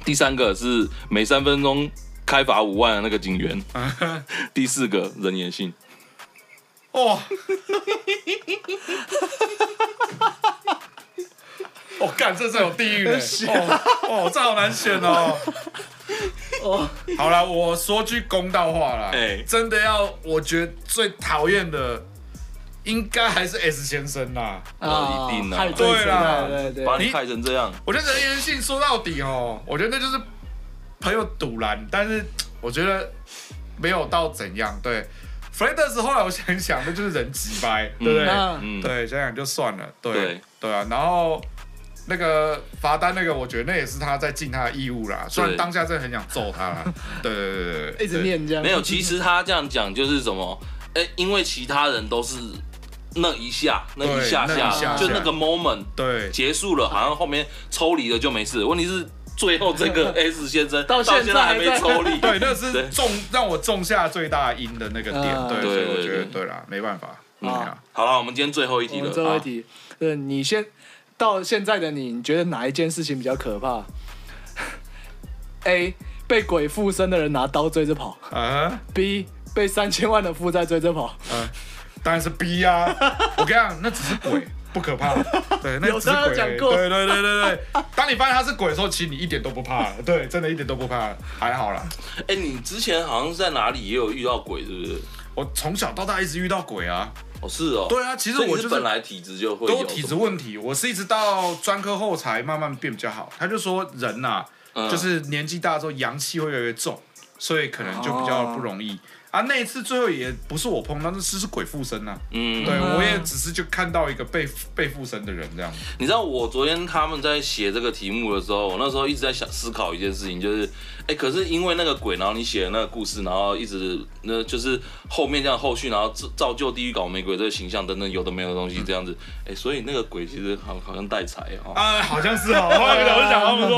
第三个是每三分钟开罚五万的那个警员。嗯。第四个人言信。哇。
哦，干，这是有地狱的。哦哦，这好难选哦。哦，好了，我说句公道话啦。哎、欸，真的要，我觉得最讨厌的，应该还是 S 先生啦。
啊，一定的。
对啦，
对对对，
把你害成这样。
我觉得人缘性说到底哦，我觉得那就是朋友堵拦，但是我觉得没有到怎样。对，Freders 后来我想想，那就是人机掰，对不对？嗯，对，想想就算了。对，对，对啊，然后。那个罚单，那个我觉得那也是他在尽他的义务啦。虽然当下真的很想揍他啦，对对对对，
对，一直念这样。
没有，其实他这样讲就是什么？哎、欸，因为其他人都是那一下，那一下下，那下下就那个 moment，对，结束了，好像后面抽离了就没事。问题是最后这个 S 先生到现在还没抽离，
对，那是种让我种下最大因的那个点。对，所以我觉得对啦，没办法。嗯，
好了，我们今天最后一题了。
最后一题，对，你先。到现在的你，你觉得哪一件事情比较可怕？A 被鬼附身的人拿刀追着跑啊、uh huh.？B 被三千万的负债追着跑？嗯、
uh，当然是 B 呀、啊！我跟你讲，那只是鬼，不可怕。对，那只是鬼。对对对对对。当你发现他是鬼的时候，其实你一点都不怕了。对，真的一点都不怕了，还好啦。
哎、欸，你之前好像是在哪里也有遇到鬼，是不是？
我从小到大一直遇到鬼啊。
哦，是哦，
对啊，其实我就是
本来体质就会
都体质问题，我是一直到专科后才慢慢变比较好。他就说人呐、啊，嗯、就是年纪大之后阳气会越来越重，所以可能就比较不容易。哦啊，那一次最后也不是我碰到，那是是鬼附身呐、啊。嗯，对，我也只是就看到一个被被附身的人这样。
你知道我昨天他们在写这个题目的时候，我那时候一直在想思考一件事情，就是，哎、欸，可是因为那个鬼，然后你写的那个故事，然后一直那就是后面这样后续，然后造就地狱搞玫瑰这个形象等等有的没有的东西这样子，哎、欸，所以那个鬼其实好好像带财哦。
啊，好像是哦，我想好像不错，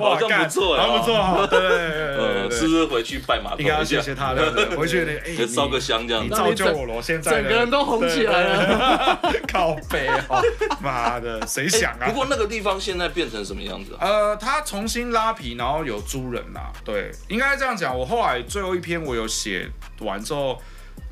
好像不错，
好像不错，对对对，
呃，是不是回去拜码头？
应该要谢谢他的，回去。哎，
烧个香这样，
你造就我了，现在
整个人都红起来了，
靠北哦，妈的，谁想啊？
不过那个地方现在变成什么样子啊？
呃，他重新拉皮，然后有租人啦。对，应该这样讲。我后来最后一篇我有写完之后，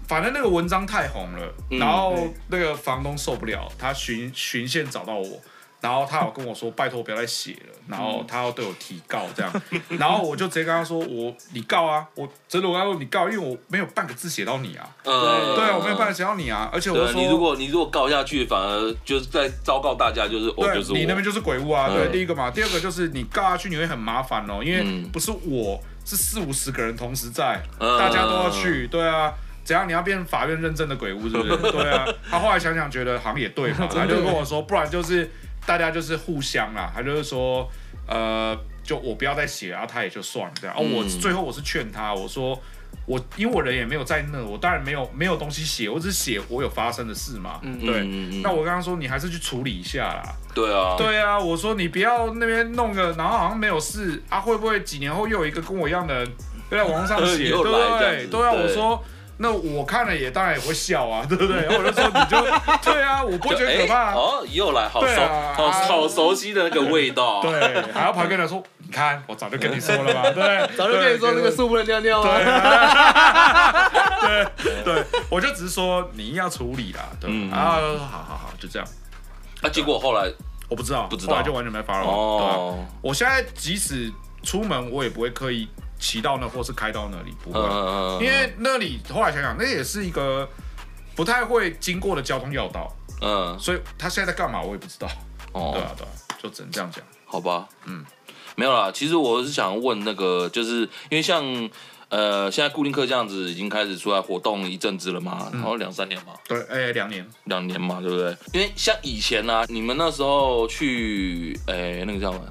反正那个文章太红了，然后那个房东受不了，他循循线找到我。然后他有跟我说，拜托不要再写了，然后他要对我提告这样，然后我就直接跟他说，我你告啊，我真的我跟他说你告，因为我没有半个字写到你啊，嗯，对啊，我没有半个写到你啊，而且我说
你如果你如果告下去，反而就是在昭告大家，就是我就是
你那边就是鬼屋啊，对，第一个嘛，第二个就是你告下去你会很麻烦哦，因为不是我是四五十个人同时在，大家都要去，对啊，怎样你要变法院认证的鬼屋是不是？对啊，他后来想想觉得好像也对嘛，他就跟我说，不然就是。大家就是互相啦，他就是说，呃，就我不要再写，然后他也就算了这样。哦，我最后我是劝他，我说我因为我人也没有在那，我当然没有没有东西写，我只是写我有发生的事嘛。嗯，对。那我刚刚说你还是去处理一下啦。
对啊。
对啊，我说你不要那边弄个，然后好像没有事啊，会不会几年后又有一个跟我一样的人在网上写，对不对？对啊，我说。那我看了也当然也会笑啊，对不对？然后我就说你就 对啊，我不觉得可怕。
哦，又来，好熟，好好熟悉的那个味道。
对，还要跑跟他说，你看，我早就跟你说了嘛，对，
早就跟你说那个树不能尿尿啊。
对对，我就只是说你要处理啦，对，啊，好好好，就这样。
啊，结果后来我
不知道，
不知道，
后来就完全没发了。哦，我现在即使出门，我也不会刻意。骑到那，或是开到那里，不会，因为那里后来想想，那也是一个不太会经过的交通要道，嗯，所以他现在在干嘛，我也不知道。哦，对啊，对啊，就只能这样讲，
好吧，嗯，没有啦。其实我是想问那个，就是因为像呃，现在固定客这样子已经开始出来活动一阵子了嘛，然后两三年嘛，
对，哎，两年，
两年嘛，对不对？因为像以前呢，你们那时候去，哎，那个叫什么？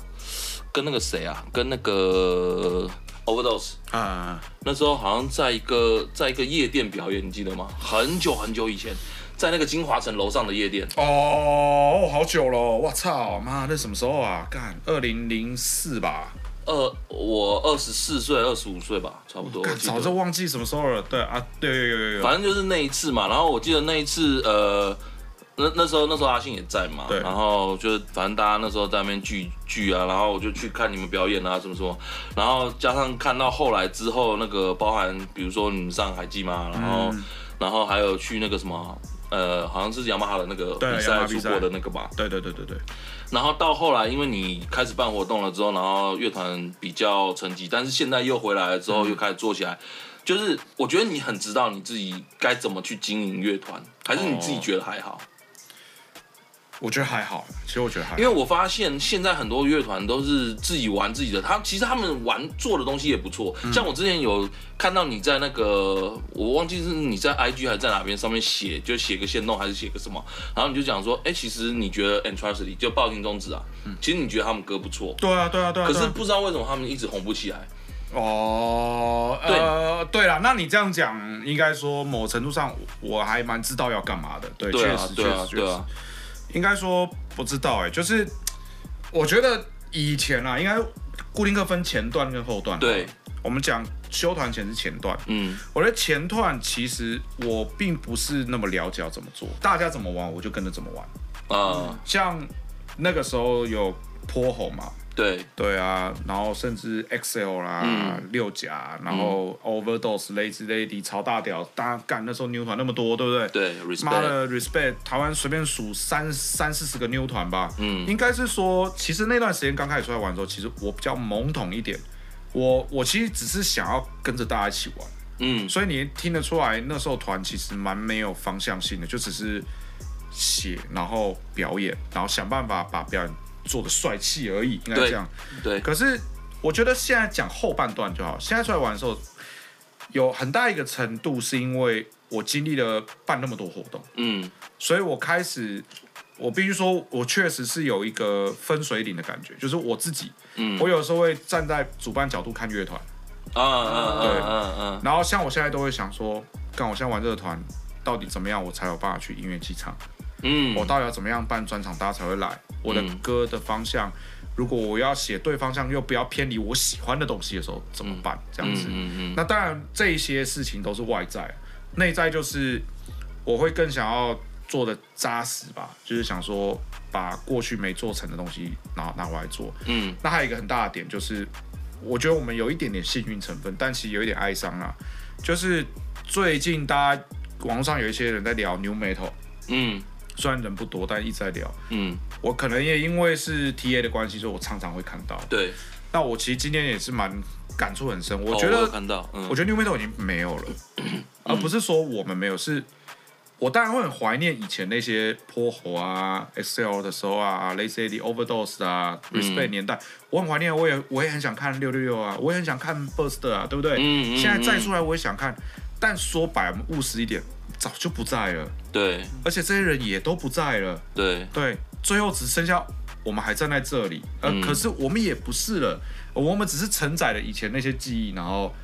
跟那个谁啊？跟那个。Overdose 啊，那时候好像在一个在一个夜店表演，你记得吗？很久很久以前，在那个金华城楼上的夜店。
哦，好久了，我操，妈，那什么时候啊？干，二零零四吧。
二，我二十四岁，二十五岁吧，差不多。
早就忘记什么时候了。对啊，对对对对。
反正就是那一次嘛，然后我记得那一次，呃。那那时候那时候阿信也在嘛，对，然后就反正大家那时候在那边聚聚啊，然后我就去看你们表演啊，什么什么，然后加上看到后来之后那个包含比如说你们上海记嘛，然后、嗯、然后还有去那个什么呃，好像是雅马哈的那个比赛出国的那个吧，
对对对对对。
然后到后来，因为你开始办活动了之后，然后乐团比较沉寂，但是现在又回来了之后又开始做起来，嗯、就是我觉得你很知道你自己该怎么去经营乐团，还是你自己觉得还好？
我觉得还好，其实我觉得还好，
因为我发现现在很多乐团都是自己玩自己的，他其实他们玩做的东西也不错。嗯、像我之前有看到你在那个，我忘记是你在 IG 还是在哪边上面写，就写个线动还是写个什么，然后你就讲说，哎、欸，其实你觉得 Entrusty 就暴行终止啊，嗯、其实你觉得他们歌不错。
对啊，对啊，对啊。
可是不知道为什么他们一直红不起来。
哦，呃，对了，那你这样讲，应该说某程度上我还蛮知道要干嘛的。对，确、啊、实，确实，确实。应该说不知道哎、欸，就是我觉得以前啊，应该固定课分前段跟后段。
对，
我们讲修团前是前段。嗯，我觉得前段其实我并不是那么了解要怎么做，大家怎么玩我就跟着怎么玩。啊、嗯，像那个时候有泼猴嘛。
对
对啊，然后甚至 XL 啦、嗯、六甲，然后 Overdose、Lazy Lady 超大屌，大家干那时候 New 团那么多，对不对？
对，
妈的 Respect，台湾随便数三三四十个 New 团吧。嗯，应该是说，其实那段时间刚开始出来玩的时候，其实我比较懵懂一点，我我其实只是想要跟着大家一起玩。嗯，所以你听得出来，那时候团其实蛮没有方向性的，就只是写，然后表演，然后想办法把表演。做的帅气而已，应该这样。
对。对，
可是我觉得现在讲后半段就好。现在出来玩的时候，有很大一个程度是因为我经历了办那么多活动，嗯，所以我开始，我必须说，我确实是有一个分水岭的感觉，就是我自己，嗯，我有时候会站在主办角度看乐团，啊啊啊，对，嗯嗯。然后像我现在都会想说，干我现在玩这个团到底怎么样，我才有办法去音乐祭唱。嗯，我到底要怎么样办专场，大家才会来？我的歌的方向，如果我要写对方向，又不要偏离我喜欢的东西的时候，怎么办？这样子，嗯嗯嗯、那当然这些事情都是外在，内在就是我会更想要做的扎实吧，就是想说把过去没做成的东西拿拿回来做。嗯，那还有一个很大的点就是，我觉得我们有一点点幸运成分，但其实有一点哀伤啊，就是最近大家网络上有一些人在聊 New Metal，嗯。虽然人不多，但一直在聊。嗯，我可能也因为是 TA 的关系，所以我常常会看到。
对，
那我其实今天也是蛮感触很深。我觉得，
哦、我看到，嗯、
我觉得 New Metal 已经没有了，嗯、而不是说我们没有，是我当然会很怀念以前那些泼猴啊、Excel 的时候啊、Lazy Lady Overdose 啊、Respect 年代，嗯、我很怀念，我也我也很想看六六六啊，我也很想看 Burst 啊，对不对？嗯嗯、现在再出来我也想看，但说白，我们务实一点。早就不在了，
对，而
且这些人也都不在了，
对。
对，最后只剩下我们还站在这里，呃，嗯、可是我们也不是了，我们只是承载了以前那些记忆，然后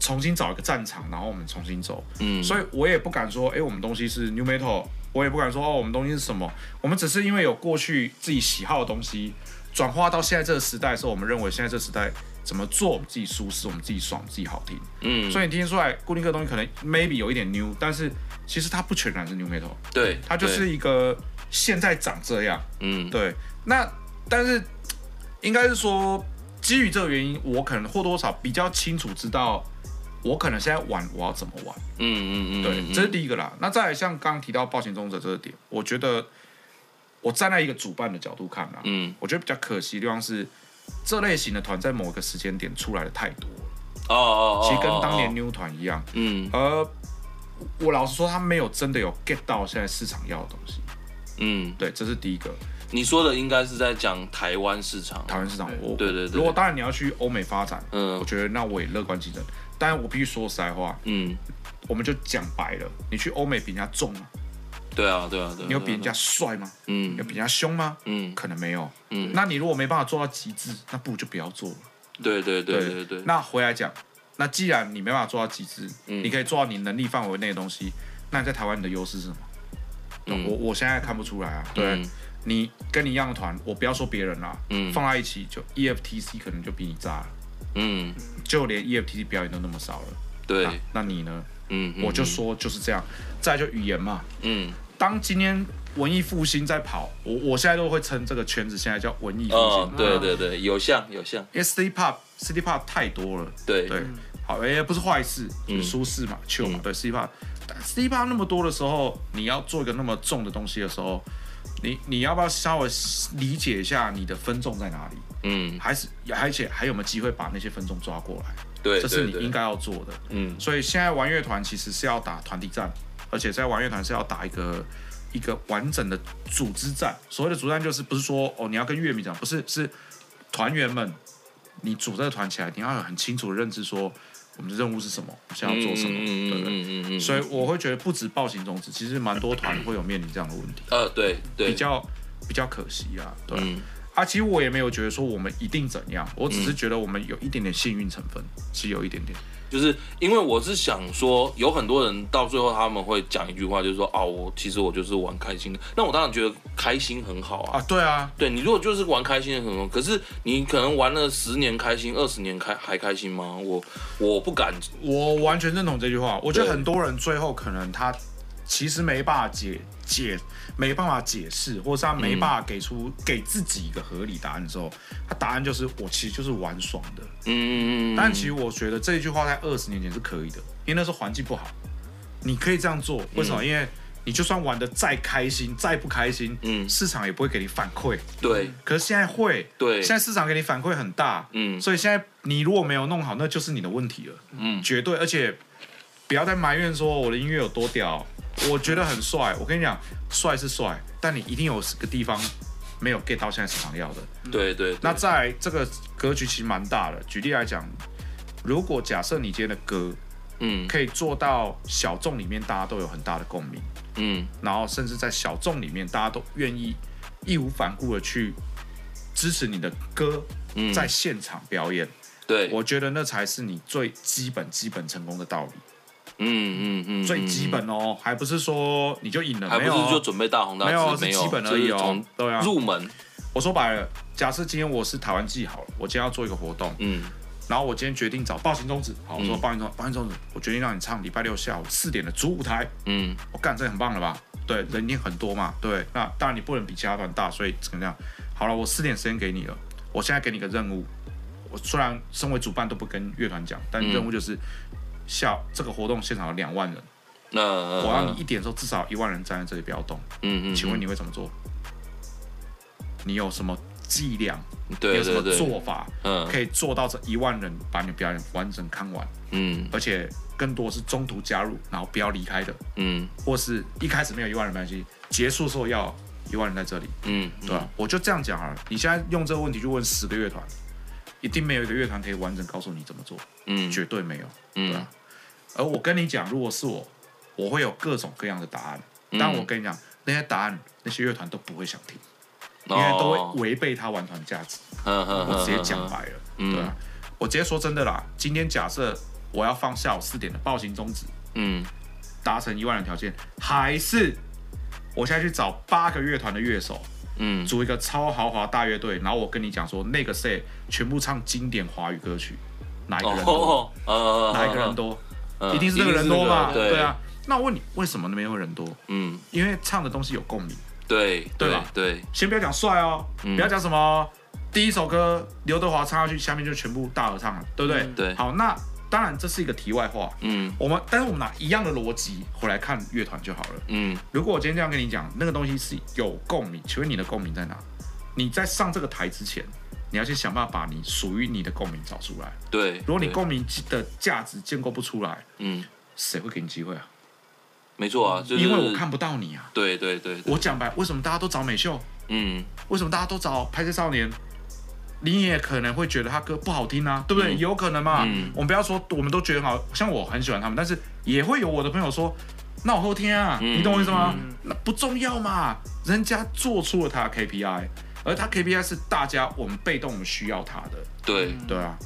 重新找一个战场，然后我们重新走，嗯，所以我也不敢说，哎、欸，我们东西是 New Metal，我也不敢说哦，我们东西是什么，我们只是因为有过去自己喜好的东西，转化到现在这个时代的时候，我们认为现在这个时代。怎么做我们自己舒适，我们自己爽，自己好听。嗯，所以你听出来固定这个东西可能 maybe 有一点 new，但是其实它不全然是 new metal。
对，
它就是一个现在长这样。嗯，对。那但是应该是说，基于这个原因，我可能或多或少比较清楚知道，我可能现在玩我要怎么玩。嗯嗯嗯，对，这是第一个啦。那再来像刚刚提到暴行终者这个点，我觉得我站在一个主办的角度看啦，嗯，我觉得比较可惜的地方是。这类型的团在某个时间点出来的太多了哦哦，其实跟当年 New 团一样，嗯，而我老实说，他没有真的有 get 到现在市场要的东西，嗯，对，这是第一个。
你说的应该是在讲台湾市场，
台湾市场，我
对对对。
如果当然你要去欧美发展，嗯，我觉得那我也乐观其成。但我必须说实在话，嗯，我们就讲白了，你去欧美比人家重吗？
对啊，对啊，对。
你有比人家帅吗？嗯。有比人家凶吗？嗯，可能没有。嗯。那你如果没办法做到极致，那不如就不要做了。
对对对对对。
那回来讲，那既然你没办法做到极致，嗯、你可以做到你能力范围内的东西，那你在台湾你的优势是什么？嗯、我我现在看不出来啊。对，嗯、你跟你一样的团，我不要说别人啦，嗯，放在一起就 EFTC 可能就比你炸了，嗯，就连 EFTC 表演都那么少了。
对，
那你呢？嗯，我就说就是这样。再就语言嘛，嗯，当今天文艺复兴在跑，我我现在都会称这个圈子现在叫文艺复兴。
对对对，有像有像，
因为 City Pop City Pop 太多了。对对，好，也不是坏事，就是舒适嘛，球嘛。对 City Pop City Pop 那么多的时候，你要做一个那么重的东西的时候，你你要不要稍微理解一下你的分众在哪里？嗯，还是而且还有没有机会把那些分众抓过来？
对，
这是你应该要做的。嗯，所以现在玩乐团其实是要打团体战，而且在玩乐团是要打一个一个完整的组织战。所谓的组织战就是不是说哦你要跟乐迷讲，不是是团员们，你组这个团起来，你要有很清楚的认知，说我们的任务是什么，想要做什么，对不对？嗯嗯嗯。所以我会觉得不止暴行终止，其实蛮多团会有面临这样的问题。
呃，对对，
比较比较可惜啊，对。啊，其实我也没有觉得说我们一定怎样，我只是觉得我们有一点点幸运成分，其实有一点点。
就是因为我是想说，有很多人到最后他们会讲一句话，就是说，哦，我其实我就是玩开心的。那我当然觉得开心很好啊。
啊，对啊，
对你如果就是玩开心的很好，可是你可能玩了十年开心，二十年开还开心吗？我我不敢，
我完全认同这句话。我觉得很多人最后可能他其实没办法解。解没办法解释，或是他没办法给出、嗯、给自己一个合理答案的时候，他答案就是我其实就是玩爽的。嗯嗯嗯。但其实我觉得这一句话在二十年前是可以的，因为那时候环境不好，你可以这样做。为什么？嗯、因为你就算玩得再开心，再不开心，嗯，市场也不会给你反馈。
对。
可是现在会。
对。
现在市场给你反馈很大。嗯。所以现在你如果没有弄好，那就是你的问题了。嗯。绝对，而且不要再埋怨说我的音乐有多屌。我觉得很帅，我跟你讲，帅是帅，但你一定有个地方没有 get 到现在市场要的。
对对。
那在这个格局其实蛮大的。举例来讲，如果假设你今天的歌，嗯，可以做到小众里面大家都有很大的共鸣，嗯，然后甚至在小众里面大家都愿意义无反顾的去支持你的歌，在现场表演，
对，
我觉得那才是你最基本基本成功的道理。嗯
嗯嗯，
最基本哦，还不是说你就赢了，
还不是就准备大红大紫，
没有，是基本而已哦。对啊，
入门。
我说白了，假设今天我是台湾记好了，我今天要做一个活动，嗯，然后我今天决定找暴行中子，好，我说暴行中暴行中子，我决定让你唱礼拜六下午四点的主舞台，嗯，我干这个很棒了吧？对，人一定很多嘛，对，那当然你不能比其他团大，所以怎么样？好了，我四点时间给你了，我现在给你个任务，我虽然身为主办都不跟乐团讲，但任务就是。下这个活动现场有两万人，那、呃、我让你一点的时候至少一万人站在这里不要动。嗯嗯，请问你会怎么做？你有什么伎俩？对，有什么做法？嗯，可以做到这一万人把你表演完整看完。嗯，而且更多是中途加入，然后不要离开的。嗯，或是一开始没有一万人没关系，结束的时候要一万人在这里。嗯，对吧？我就这样讲啊。你现在用这个问题去问十个乐团，一定没有一个乐团可以完整告诉你怎么做。嗯，绝对没有。嗯？而我跟你讲，如果是我，我会有各种各样的答案。但我跟你讲，那些答案那些乐团都不会想听，因为都会违背他玩团价值。我直接讲白了，对啊，我直接说真的啦。今天假设我要放下午四点的暴行终止，嗯，达成一万人条件，还是我现在去找八个乐团的乐手，嗯，组一个超豪华大乐队，然后我跟你讲说，那个 set 全部唱经典华语歌曲，哪一个人多？哪一个人多？一定是那个人多嘛？对啊。那我问你，为什么那边会人多？嗯，因为唱的东西有共鸣。
对，
对吧？
对。
先不要讲帅哦，不要讲什么第一首歌刘德华唱下去，下面就全部大合唱了，对不对？
对。
好，那当然这是一个题外话。嗯。我们，但是我们拿一样的逻辑回来看乐团就好了。嗯。如果我今天这样跟你讲，那个东西是有共鸣，请问你的共鸣在哪？你在上这个台之前。你要去想办法把你属于你的共鸣找出来。
对，
如果你共鸣的价值建构不出来，嗯，谁会给你机会啊？
没错啊，就是、
因为我看不到你啊。
对对对，对，
我讲白，为什么大家都找美秀？嗯，为什么大家都找拍摄少年？你也可能会觉得他歌不好听啊，对不对？嗯、有可能嘛。嗯、我们不要说，我们都觉得好像我很喜欢他们，但是也会有我的朋友说，那我后天啊，嗯、你懂我意思吗？嗯、那不重要嘛，人家做出了他的 KPI。而他 KPI 是大家我们被动我们需要他的，
对
对啊，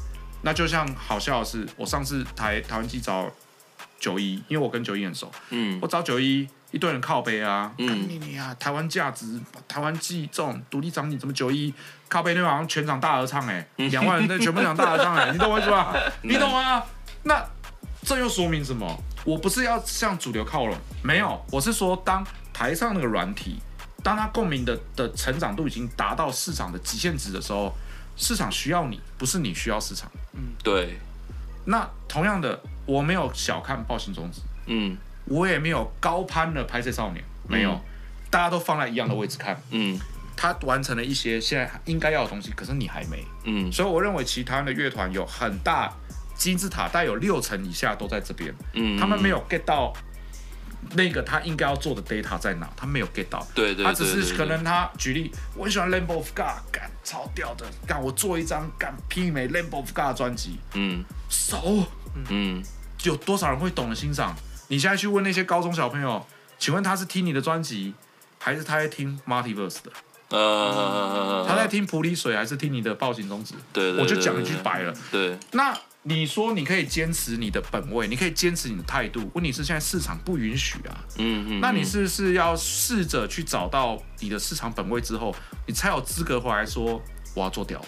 那就像好笑的是，我上次台台湾机找九一，因为我跟九一很熟，
嗯
我找九一一堆人靠背啊，
嗯
你你啊，台湾价值，台湾记这种独立场景怎么九一靠背那好像全场大合唱哎、欸，两万人在全部场大合唱哎、欸，你懂我意思吧？你懂吗？那这又说明什么？我不是要向主流靠拢，没有，我是说当台上那个软体，当他共鸣的的成长度已经达到市场的极限值的时候，市场需要你，不是你需要市场。
嗯对，
那同样的，我没有小看暴行种子，
嗯。
我也没有高攀了拍摄少年，没有，
嗯
大家都放在一样的位置看，
嗯。
他完成了一些现在应该要的东西，可是你还没，
嗯。
所以我认为其他的乐团有很大金字塔，大概有六成以下都在这边，
嗯，
他们没有 get 到那个他应该要做的 data 在哪，他没有 get 到，
对对，
他只是可能，他举例，我很喜欢 Lamb of God，干超屌的，干我做一张干媲美 Lamb of God 的专
辑，嗯
熟。
嗯
有多少人会懂得欣赏？你现在去问那些高中小朋友，请问他是听你的专辑，还是他在听 Multiverse 的？
呃，
他在听普里水，还是听你的暴行终止？
对，对
我就讲一句白了。，
对，
那你说你可以坚持你的本位，你可以坚持你的态度，问题是现在市场不允许啊。
嗯嗯，
那你是不是要试着去找到你的市场本位之后，你才有资格回来说我要做屌，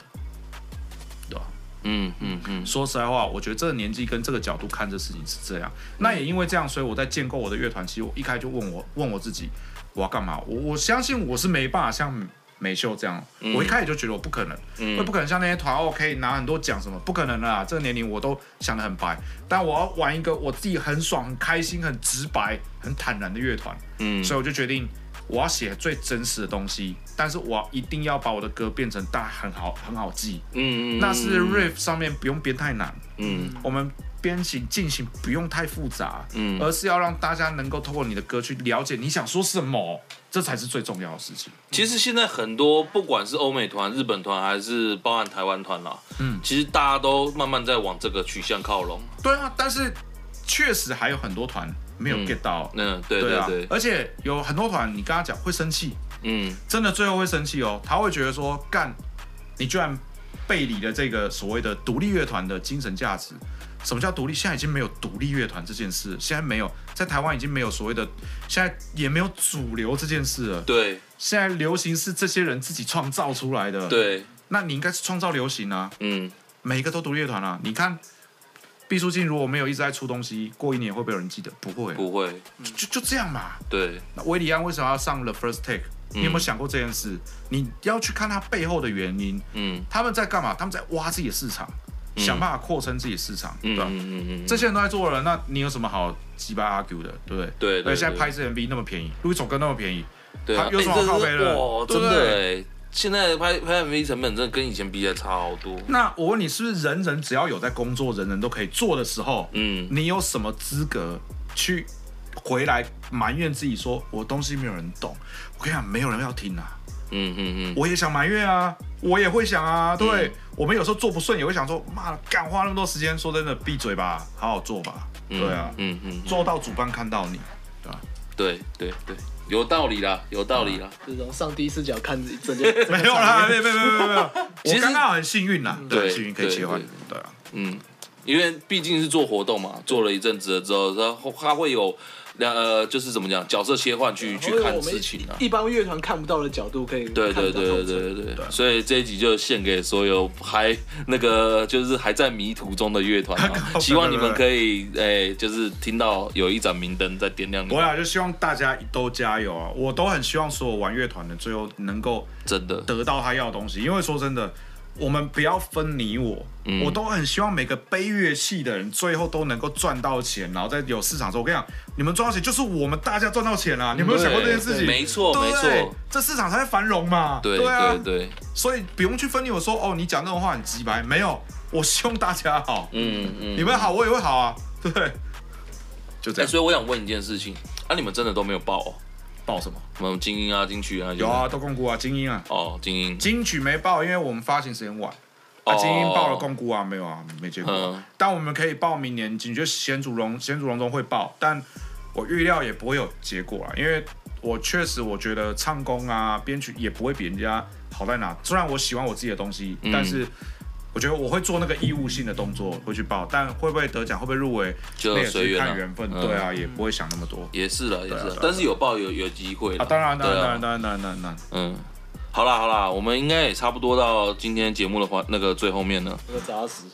对吧？
嗯嗯嗯
说实在话，我觉得这个年纪跟这个角度看这事情是这样。那也因为这样，所以我在建构我的乐团，其实我一开始就问我问我自己，我要干嘛？我我相信我是没办法像美秀这样，我一开始就觉得我不可能，
嗯。
我不可能像那些团哦可以拿很多奖什么，不可能的啦。这个年龄我都想得很白，但我要玩一个我自己很爽、很开心、很直白、很坦然的乐团，
嗯，
所以我就决定我要写最真实的东西，但是我一定要把我的歌变成大家很好很好记。
嗯嗯，
那是 riff 上面不用编太难，
嗯。
我们编行进行不用太复杂，
嗯。
而是要让大家能够透过你的歌去了解你想说什么，这才是最重要的事情。
其实现在很多不管是欧美团、日本团，还是包含台湾团啦，
嗯。
其实大家都慢慢在往这个取向靠拢。
对啊，但是确实还有很多团没有
嗯。
get 到，
嗯，对
对啊而且有很多团你跟他讲会生气，
嗯。
真的最后会生气哦，他会觉得说干，你居然背离了这个所谓的独立乐团的精神价值。什么叫独立？现在已经没有独立乐团这件事，现在没有，在台湾已经没有所谓的，现在也没有主流这件事了。
对
现在流行是这些人自己创造出来的。，
对，
那你应该是创造流行啊，
嗯
每一个都独立乐团啊。你看，毕书尽如果没有一直在出东西，过一年会不会有人记得？不会，
不会，
就就就这样嘛。
对，
那维里安为什么要上 The First Take？你有没有想过这件事？你要去看他背后的原因，
嗯
他们在干嘛？他们在挖自己的市场，
嗯
想办法扩充自己市场，对吧？
嗯嗯嗯嗯，
这些人都在做了，那你有什么好鸡巴 argue 的，对不对？
对对
而且现在拍一支 MV 那么便宜，录一首歌那么便宜，对有什么好靠背的
真的现在拍拍 MV 成本真的跟以前比起来差好多。
那我问你，是不是人人只要有在工作，人人都可以做的时候，
嗯
你有什么资格去回来埋怨自己说我东西没有人懂？我跟你讲，没有人要听啊。
嗯嗯嗯，
我也想埋怨啊，我也会想啊，对、我们有时候做不顺也会想说，妈的，干花那么多时间，说真的，闭嘴吧，好好做吧，
嗯
对啊，
嗯嗯，
做到主办看到你，对吧、
对对对，有道理啦，有道理啦。
这种上帝视角看整件
没有啦，没有没有没有没有没有，
其实
我刚刚很幸运啦，
对，
幸运可以切换
对，
对啊，
嗯，因为毕竟是做活动嘛，做了一阵子了之后，然后他会有两呃，就是怎么讲，角色切换去去看事情啊。
一般乐团看不到的角度可以
对对对对对对。对，所以这一集就献给所有还那个就是还在迷途中的乐团啊，希望你们可以哎，就是听到有一盏明灯在点亮
我俩就希望大家都加油啊，我都很希望所有玩乐团的最后能够
真的，
得到他要的东西，因为说真的，我们不要分你我，
嗯
我都很希望每个背乐器的人最后都能够赚到钱，然后在有市场的时候，我跟你讲，你们赚到钱就是我们大家赚到钱啊！你有没有想过这件事情？没错
没错，
这市场才会繁荣嘛。
对
啊，
对对，
所以不用去分你我说哦，你讲那种话很鸡白，没有，我希望大家好，
嗯嗯，
你们好我也会好啊，对？就这
哎，
样，
所以我想问一件事情，啊，你们真的都没有报哦？
报什么？
什么精英啊、金曲啊？
有啊，都共估啊，精英啊，
哦，精英，
金曲没报，因为我们发行时间晚。啊，精英报了共估啊，没有啊，没结果但我们可以报明年，你觉得贤祖龙贤祖龙中会报，但我预料也不会有结果啊，因为我确实我觉得唱功啊、编曲也不会比人家好在哪。虽然我喜欢我自己的东西，
嗯
但是我觉得我会做那个义务性的动作，会去报，但会不会得奖，会不会入围，
就随缘
看缘分。对啊，也不会想那么多。
也是了，也是，但是有报有有机会
啊，当然，当然，当然，当然，当然，
嗯，好啦，好啦，我们应该也差不多到今天节目的话，那个最后面了。
那个杂食。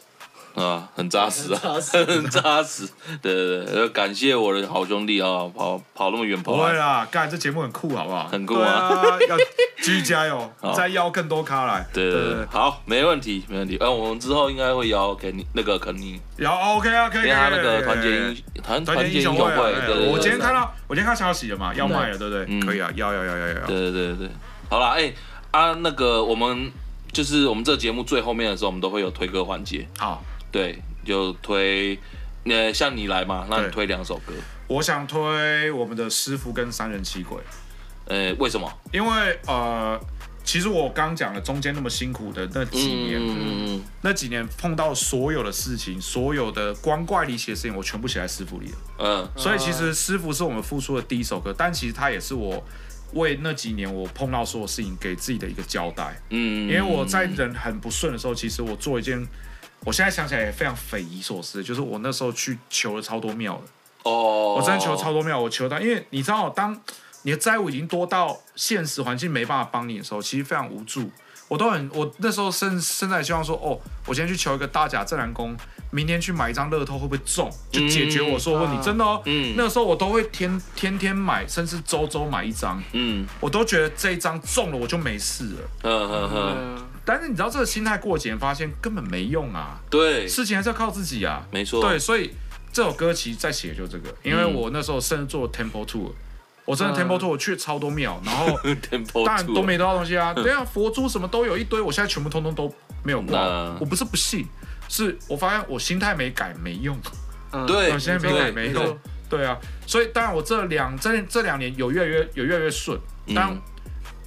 啊，很扎实啊，很扎实。对对对，感谢我的好兄弟啊，跑跑那么远跑。
不会啦，干这节目很酷，好不好？
很酷啊，
要继续加油，再邀更多咖来。
对对对，好，没问题，没问题。嗯，我们之后应该会邀肯尼那个肯尼。
邀 OK 啊，可以。
他那个团结英团团结英雄会，对
我今天看到，我今天看消息了嘛，要卖了，对不对？可以啊，要要要要要。
对对对对，好了，哎啊，那个我们就是我们这节目最后面的时候，我们都会有推歌环节。
好，
对。就推，呃，像你来嘛，那你推两首歌。
我想推我们的师傅跟三人七鬼。
呃，为什么？
因为呃，其实我刚讲了中间那么辛苦的那几年，嗯，那几年碰到所有的事情，所有的光怪离奇的事情，我全部写在师傅里了。嗯，所以其实师傅是我们付出的第一首歌，但其实它也是我为那几年我碰到所有事情给自己的一个交代。嗯，因为我在人很不顺的时候，其实我做一件。我现在想起来也非常匪夷所思，就是我那时候去求了超多庙的哦，我真的求了超多庙，我求到，因为你知道，当你的债务已经多到现实环境没办法帮你的时候，其实非常无助。我都很，我那时候甚甚至希望说，哦，我今天去求一个大甲镇南宫，明天去买一张乐透会不会中，就解决我说问题。嗯、真的哦，嗯，那个时候我都会天天天买，甚至周周买一张，嗯，我都觉得这一张中了我就没事了，嗯嗯。嗯。但是你知道这个心态过几年发现根本没用啊，
对，
事情还是要靠自己啊，
没错，
对，所以这首歌其实在写就这个，因为我那时候甚至做 Temple Tour，我真的 Temple Tour 我去超多庙，然后 当然都没多少东西啊，对啊，佛珠什么都有一堆，我现在全部通通都没有挂，我不是不信，是我发现我心态没改没用，
对，
我现在没改没用，对啊，所以当然我这两这这两年有越来越有越来越顺，当。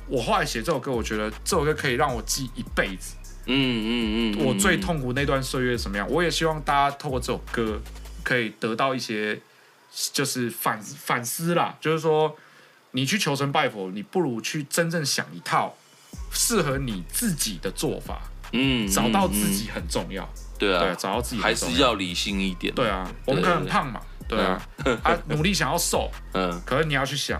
我后来写这首歌，我觉得这首歌可以让我记一辈子。嗯嗯嗯，我最痛苦那段岁月什么样？我也希望大家透过这首歌，可以得到一些，就是反反思啦。就是说，你去求神拜佛，你不如去真正想一套适合你自己的做法。嗯，找到自己很重要。
对啊，
对，找到自己
还是要理性一点。
对啊，我们可能很胖嘛。对啊，啊，努力想要瘦。嗯，可是你要去想，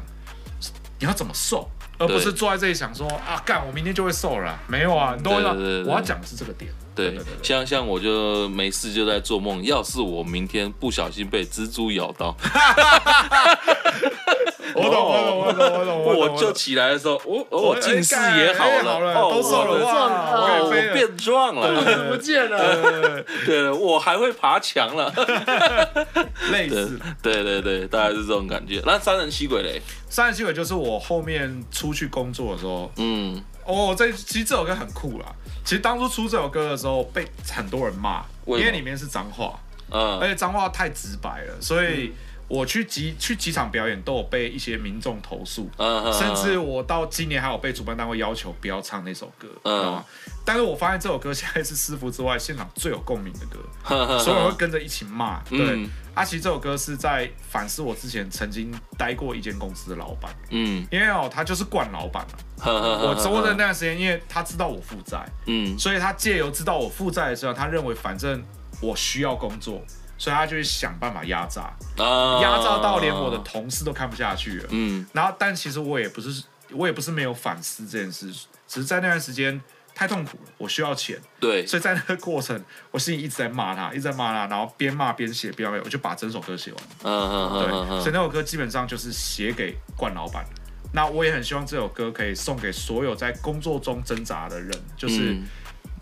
你要怎么瘦？而不是坐在这里想说啊，干我明天就会瘦了，没有啊，你都会让我要讲的是这个点。
对，像像我就没事就在做梦，要是我明天不小心被蜘蛛咬到，
我懂我懂我懂我懂，
我就起来的时候，我我近视也好了，
都瘦了，
我变壮了，
不见了，
对，我还会爬墙了，
累死，
对对对，大概是这种感觉。那三人吸鬼嘞？
三人吸鬼就是我后面出去工作的时候，嗯，哦，这其实这首歌很酷啦。其实当初出这首歌的时候，被很多人骂，因为里面是脏话，嗯，而且脏话太直白了，所以我去几去几场表演都有被一些民众投诉，嗯，甚至我到今年还有被主办单位要求不要唱那首歌，嗯，但是我发现这首歌现在是师傅之外现场最有共鸣的歌，所有人会跟着一起骂，对。阿奇这首歌是在反思我之前曾经待过一间公司的老板，嗯，因为哦他就是惯老板了，我做的那段时间，因为他知道我负债，嗯，所以他借由知道我负债的时候，他认为反正我需要工作，所以他就会想办法压榨，压榨到连我的同事都看不下去了，嗯，然后但其实我也不是我也不是没有反思这件事，只是在那段时间。太痛苦了，我需要钱。
对，
所以在那个过程，我心里一直在骂他，一直在骂他，然后边骂边写，边骂，我就把整首歌写完。嗯嗯嗯，对，所以那首歌基本上就是写给冠老板。那我也很希望这首歌可以送给所有在工作中挣扎的人，就是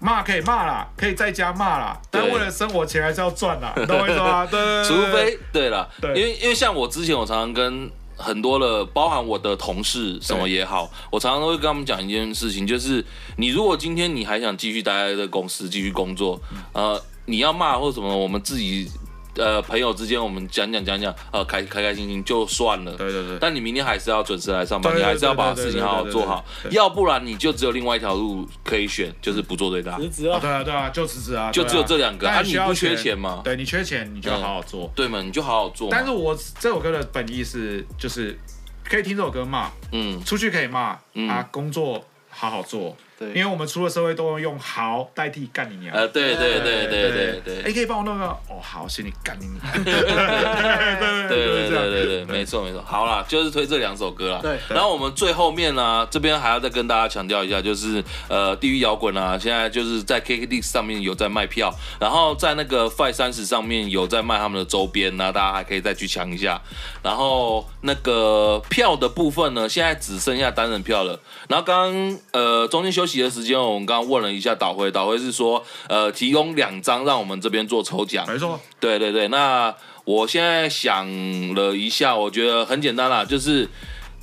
骂可以骂啦，可以在家骂啦，但为了生活钱还是要赚啦，懂我意思吗？对，
除非对了，对，因为因为像我之前，我常常跟。很多的，包含我的同事什么也好，我常常都会跟他们讲一件事情，就是你如果今天你还想继续待在这个公司继续工作，呃，你要骂或者什么，我们自己。呃，朋友之间我们讲讲讲讲，呃，开开开心心就算了。对对对。但你明天还是要准时来上班，你还是要把事情好好做好，要不然你就只有另外一条路可以选，就是不做最大。
辞职啊！对啊对啊，就辞职啊！
就只有这两个。啊，你不缺钱吗？
对，你缺钱，你就要好好做。
对嘛，你就好好做。
但是我这首歌的本意是，就是可以听这首歌骂，嗯，出去可以骂，啊，工作好好做。
对，
因为我们出了社会都要用好代替干你娘。
呃，对对对对对对。
哎，可以帮我弄个哦，好，行，你干你娘。对
对对对对，没错没错。好啦，就是推这两首歌啦。
对。
然后我们最后面呢，这边还要再跟大家强调一下，就是呃，地狱摇滚啊，现在就是在 K K DIX 上面有在卖票，然后在那个 Five 三十上面有在卖他们的周边，那大家还可以再去抢一下。然后那个票的部分呢，现在只剩下单人票了。然后刚刚呃中间休息的时间，我们刚刚问了一下导回，导回是说呃提供两张让我们这边做抽奖。
没错。
对对对，那我现在想了一下，我觉得很简单啦，就是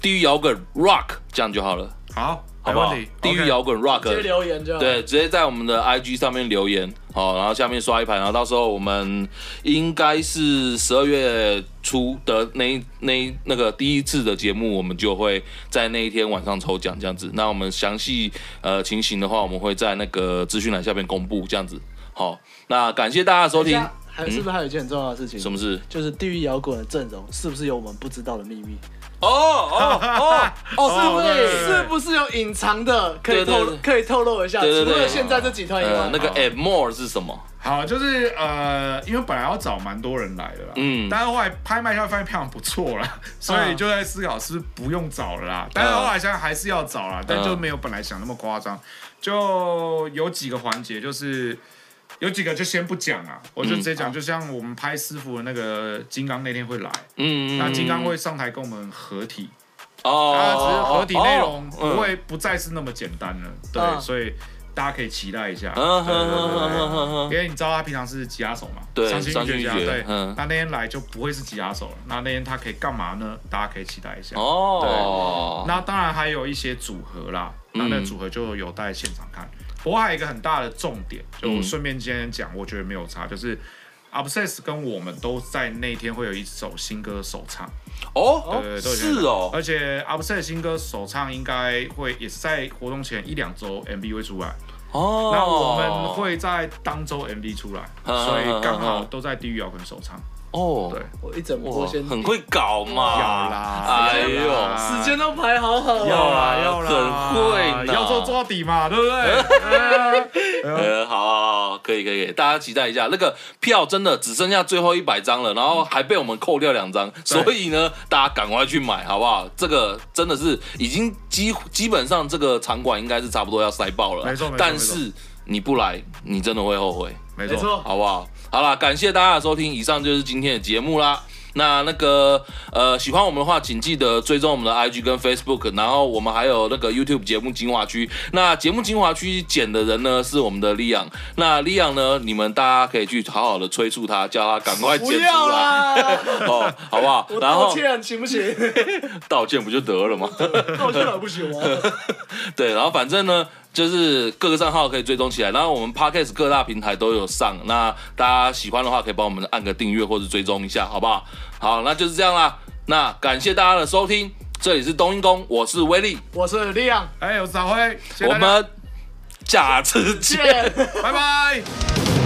地狱摇滚 Rock 这样就好了。
好。
好不好？地狱摇滚 rock，
直接留言就好。
对，直接在我们的 IG 上面留言，好，然后下面刷一排，然后到时候我们应该是十二月初的那那那个第一次的节目，我们就会在那一天晚上抽奖这样子。那我们详细呃情形的话，我们会在那个资讯栏下面公布这样子。好，那感谢大家的收听。
还是不是还有一件很重要的事情？
什么事？
就是地狱摇滚的阵容是不是有我们不知道的秘密？
哦哦哦 哦，
是不是？是不是有隐藏的？可以透可以透露一下？除了现在这几团以外，
那个 and more 是什么？
好，就是呃，因为本来要找蛮多人来的啦，嗯，但是后来拍卖下发现票房不错啦，所以就在思考是不是不用找了啦。但是后来想想还是要找啦，但就没有本来想那么夸张，就有几个环节就是。有几个就先不讲啊，我就直接讲，就像我们拍师傅的那个金刚那天会来，嗯，那金刚会上台跟我们合体，哦，他只是合体内容不会不再是那么简单了，对，所以大家可以期待一下，对对对，因为你知道他平常是吉他手嘛，对，伤心欲绝，对，那那天来就不会是吉他手了，那那天他可以干嘛呢？大家可以期待一下，哦，对，那当然还有一些组合啦，那那组合就有待现场看。不过还有一个很大的重点，就顺便今天讲，我觉得没有差，就是 Obsess 跟我们都在那天会有一首新歌首唱。
哦，
对，
是哦，
而且 Obsess 新歌首唱应该会也是在活动前一两周 MV 会出来。哦，那我们会在当周 MV 出来，所以刚好都在地狱摇滚首唱。哦，对，
我一整波先
很会搞嘛，
要啦，哎呦，
时间都排好好，
要啦要啦，很会，
要做抓底嘛，对不对？
呃，好好好，可以可以，大家期待一下，那个票真的只剩下最后一百张了，然后还被我们扣掉两张，所以呢，大家赶快去买，好不好？这个真的是已经基基本上这个场馆应该是差不多要塞爆了，没错，但是你不来，你真的会后悔，
没错，
好不好？好了，感谢大家的收听，以上就是今天的节目啦。那那个呃，喜欢我们的话，请记得追踪我们的 IG 跟 Facebook，然后我们还有那个 YouTube 节目精华区。那节目精华区剪的人呢是我们的利昂。那利昂呢，你们大家可以去好好的催促他，叫他赶快剪出来。不要啦，哦，好不好？然后
道歉行不行？
道歉不就得了吗？
道歉还不行吗？
对，然后反正呢。就是各个账号可以追踪起来，然后我们 Podcast 各大平台都有上，那大家喜欢的话可以帮我们按个订阅或者追踪一下，好不好？好，那就是这样啦。那感谢大家的收听，这里是冬阴功，我是威力，
我是力量，
哎，我是小辉，
我们下次见，
拜拜。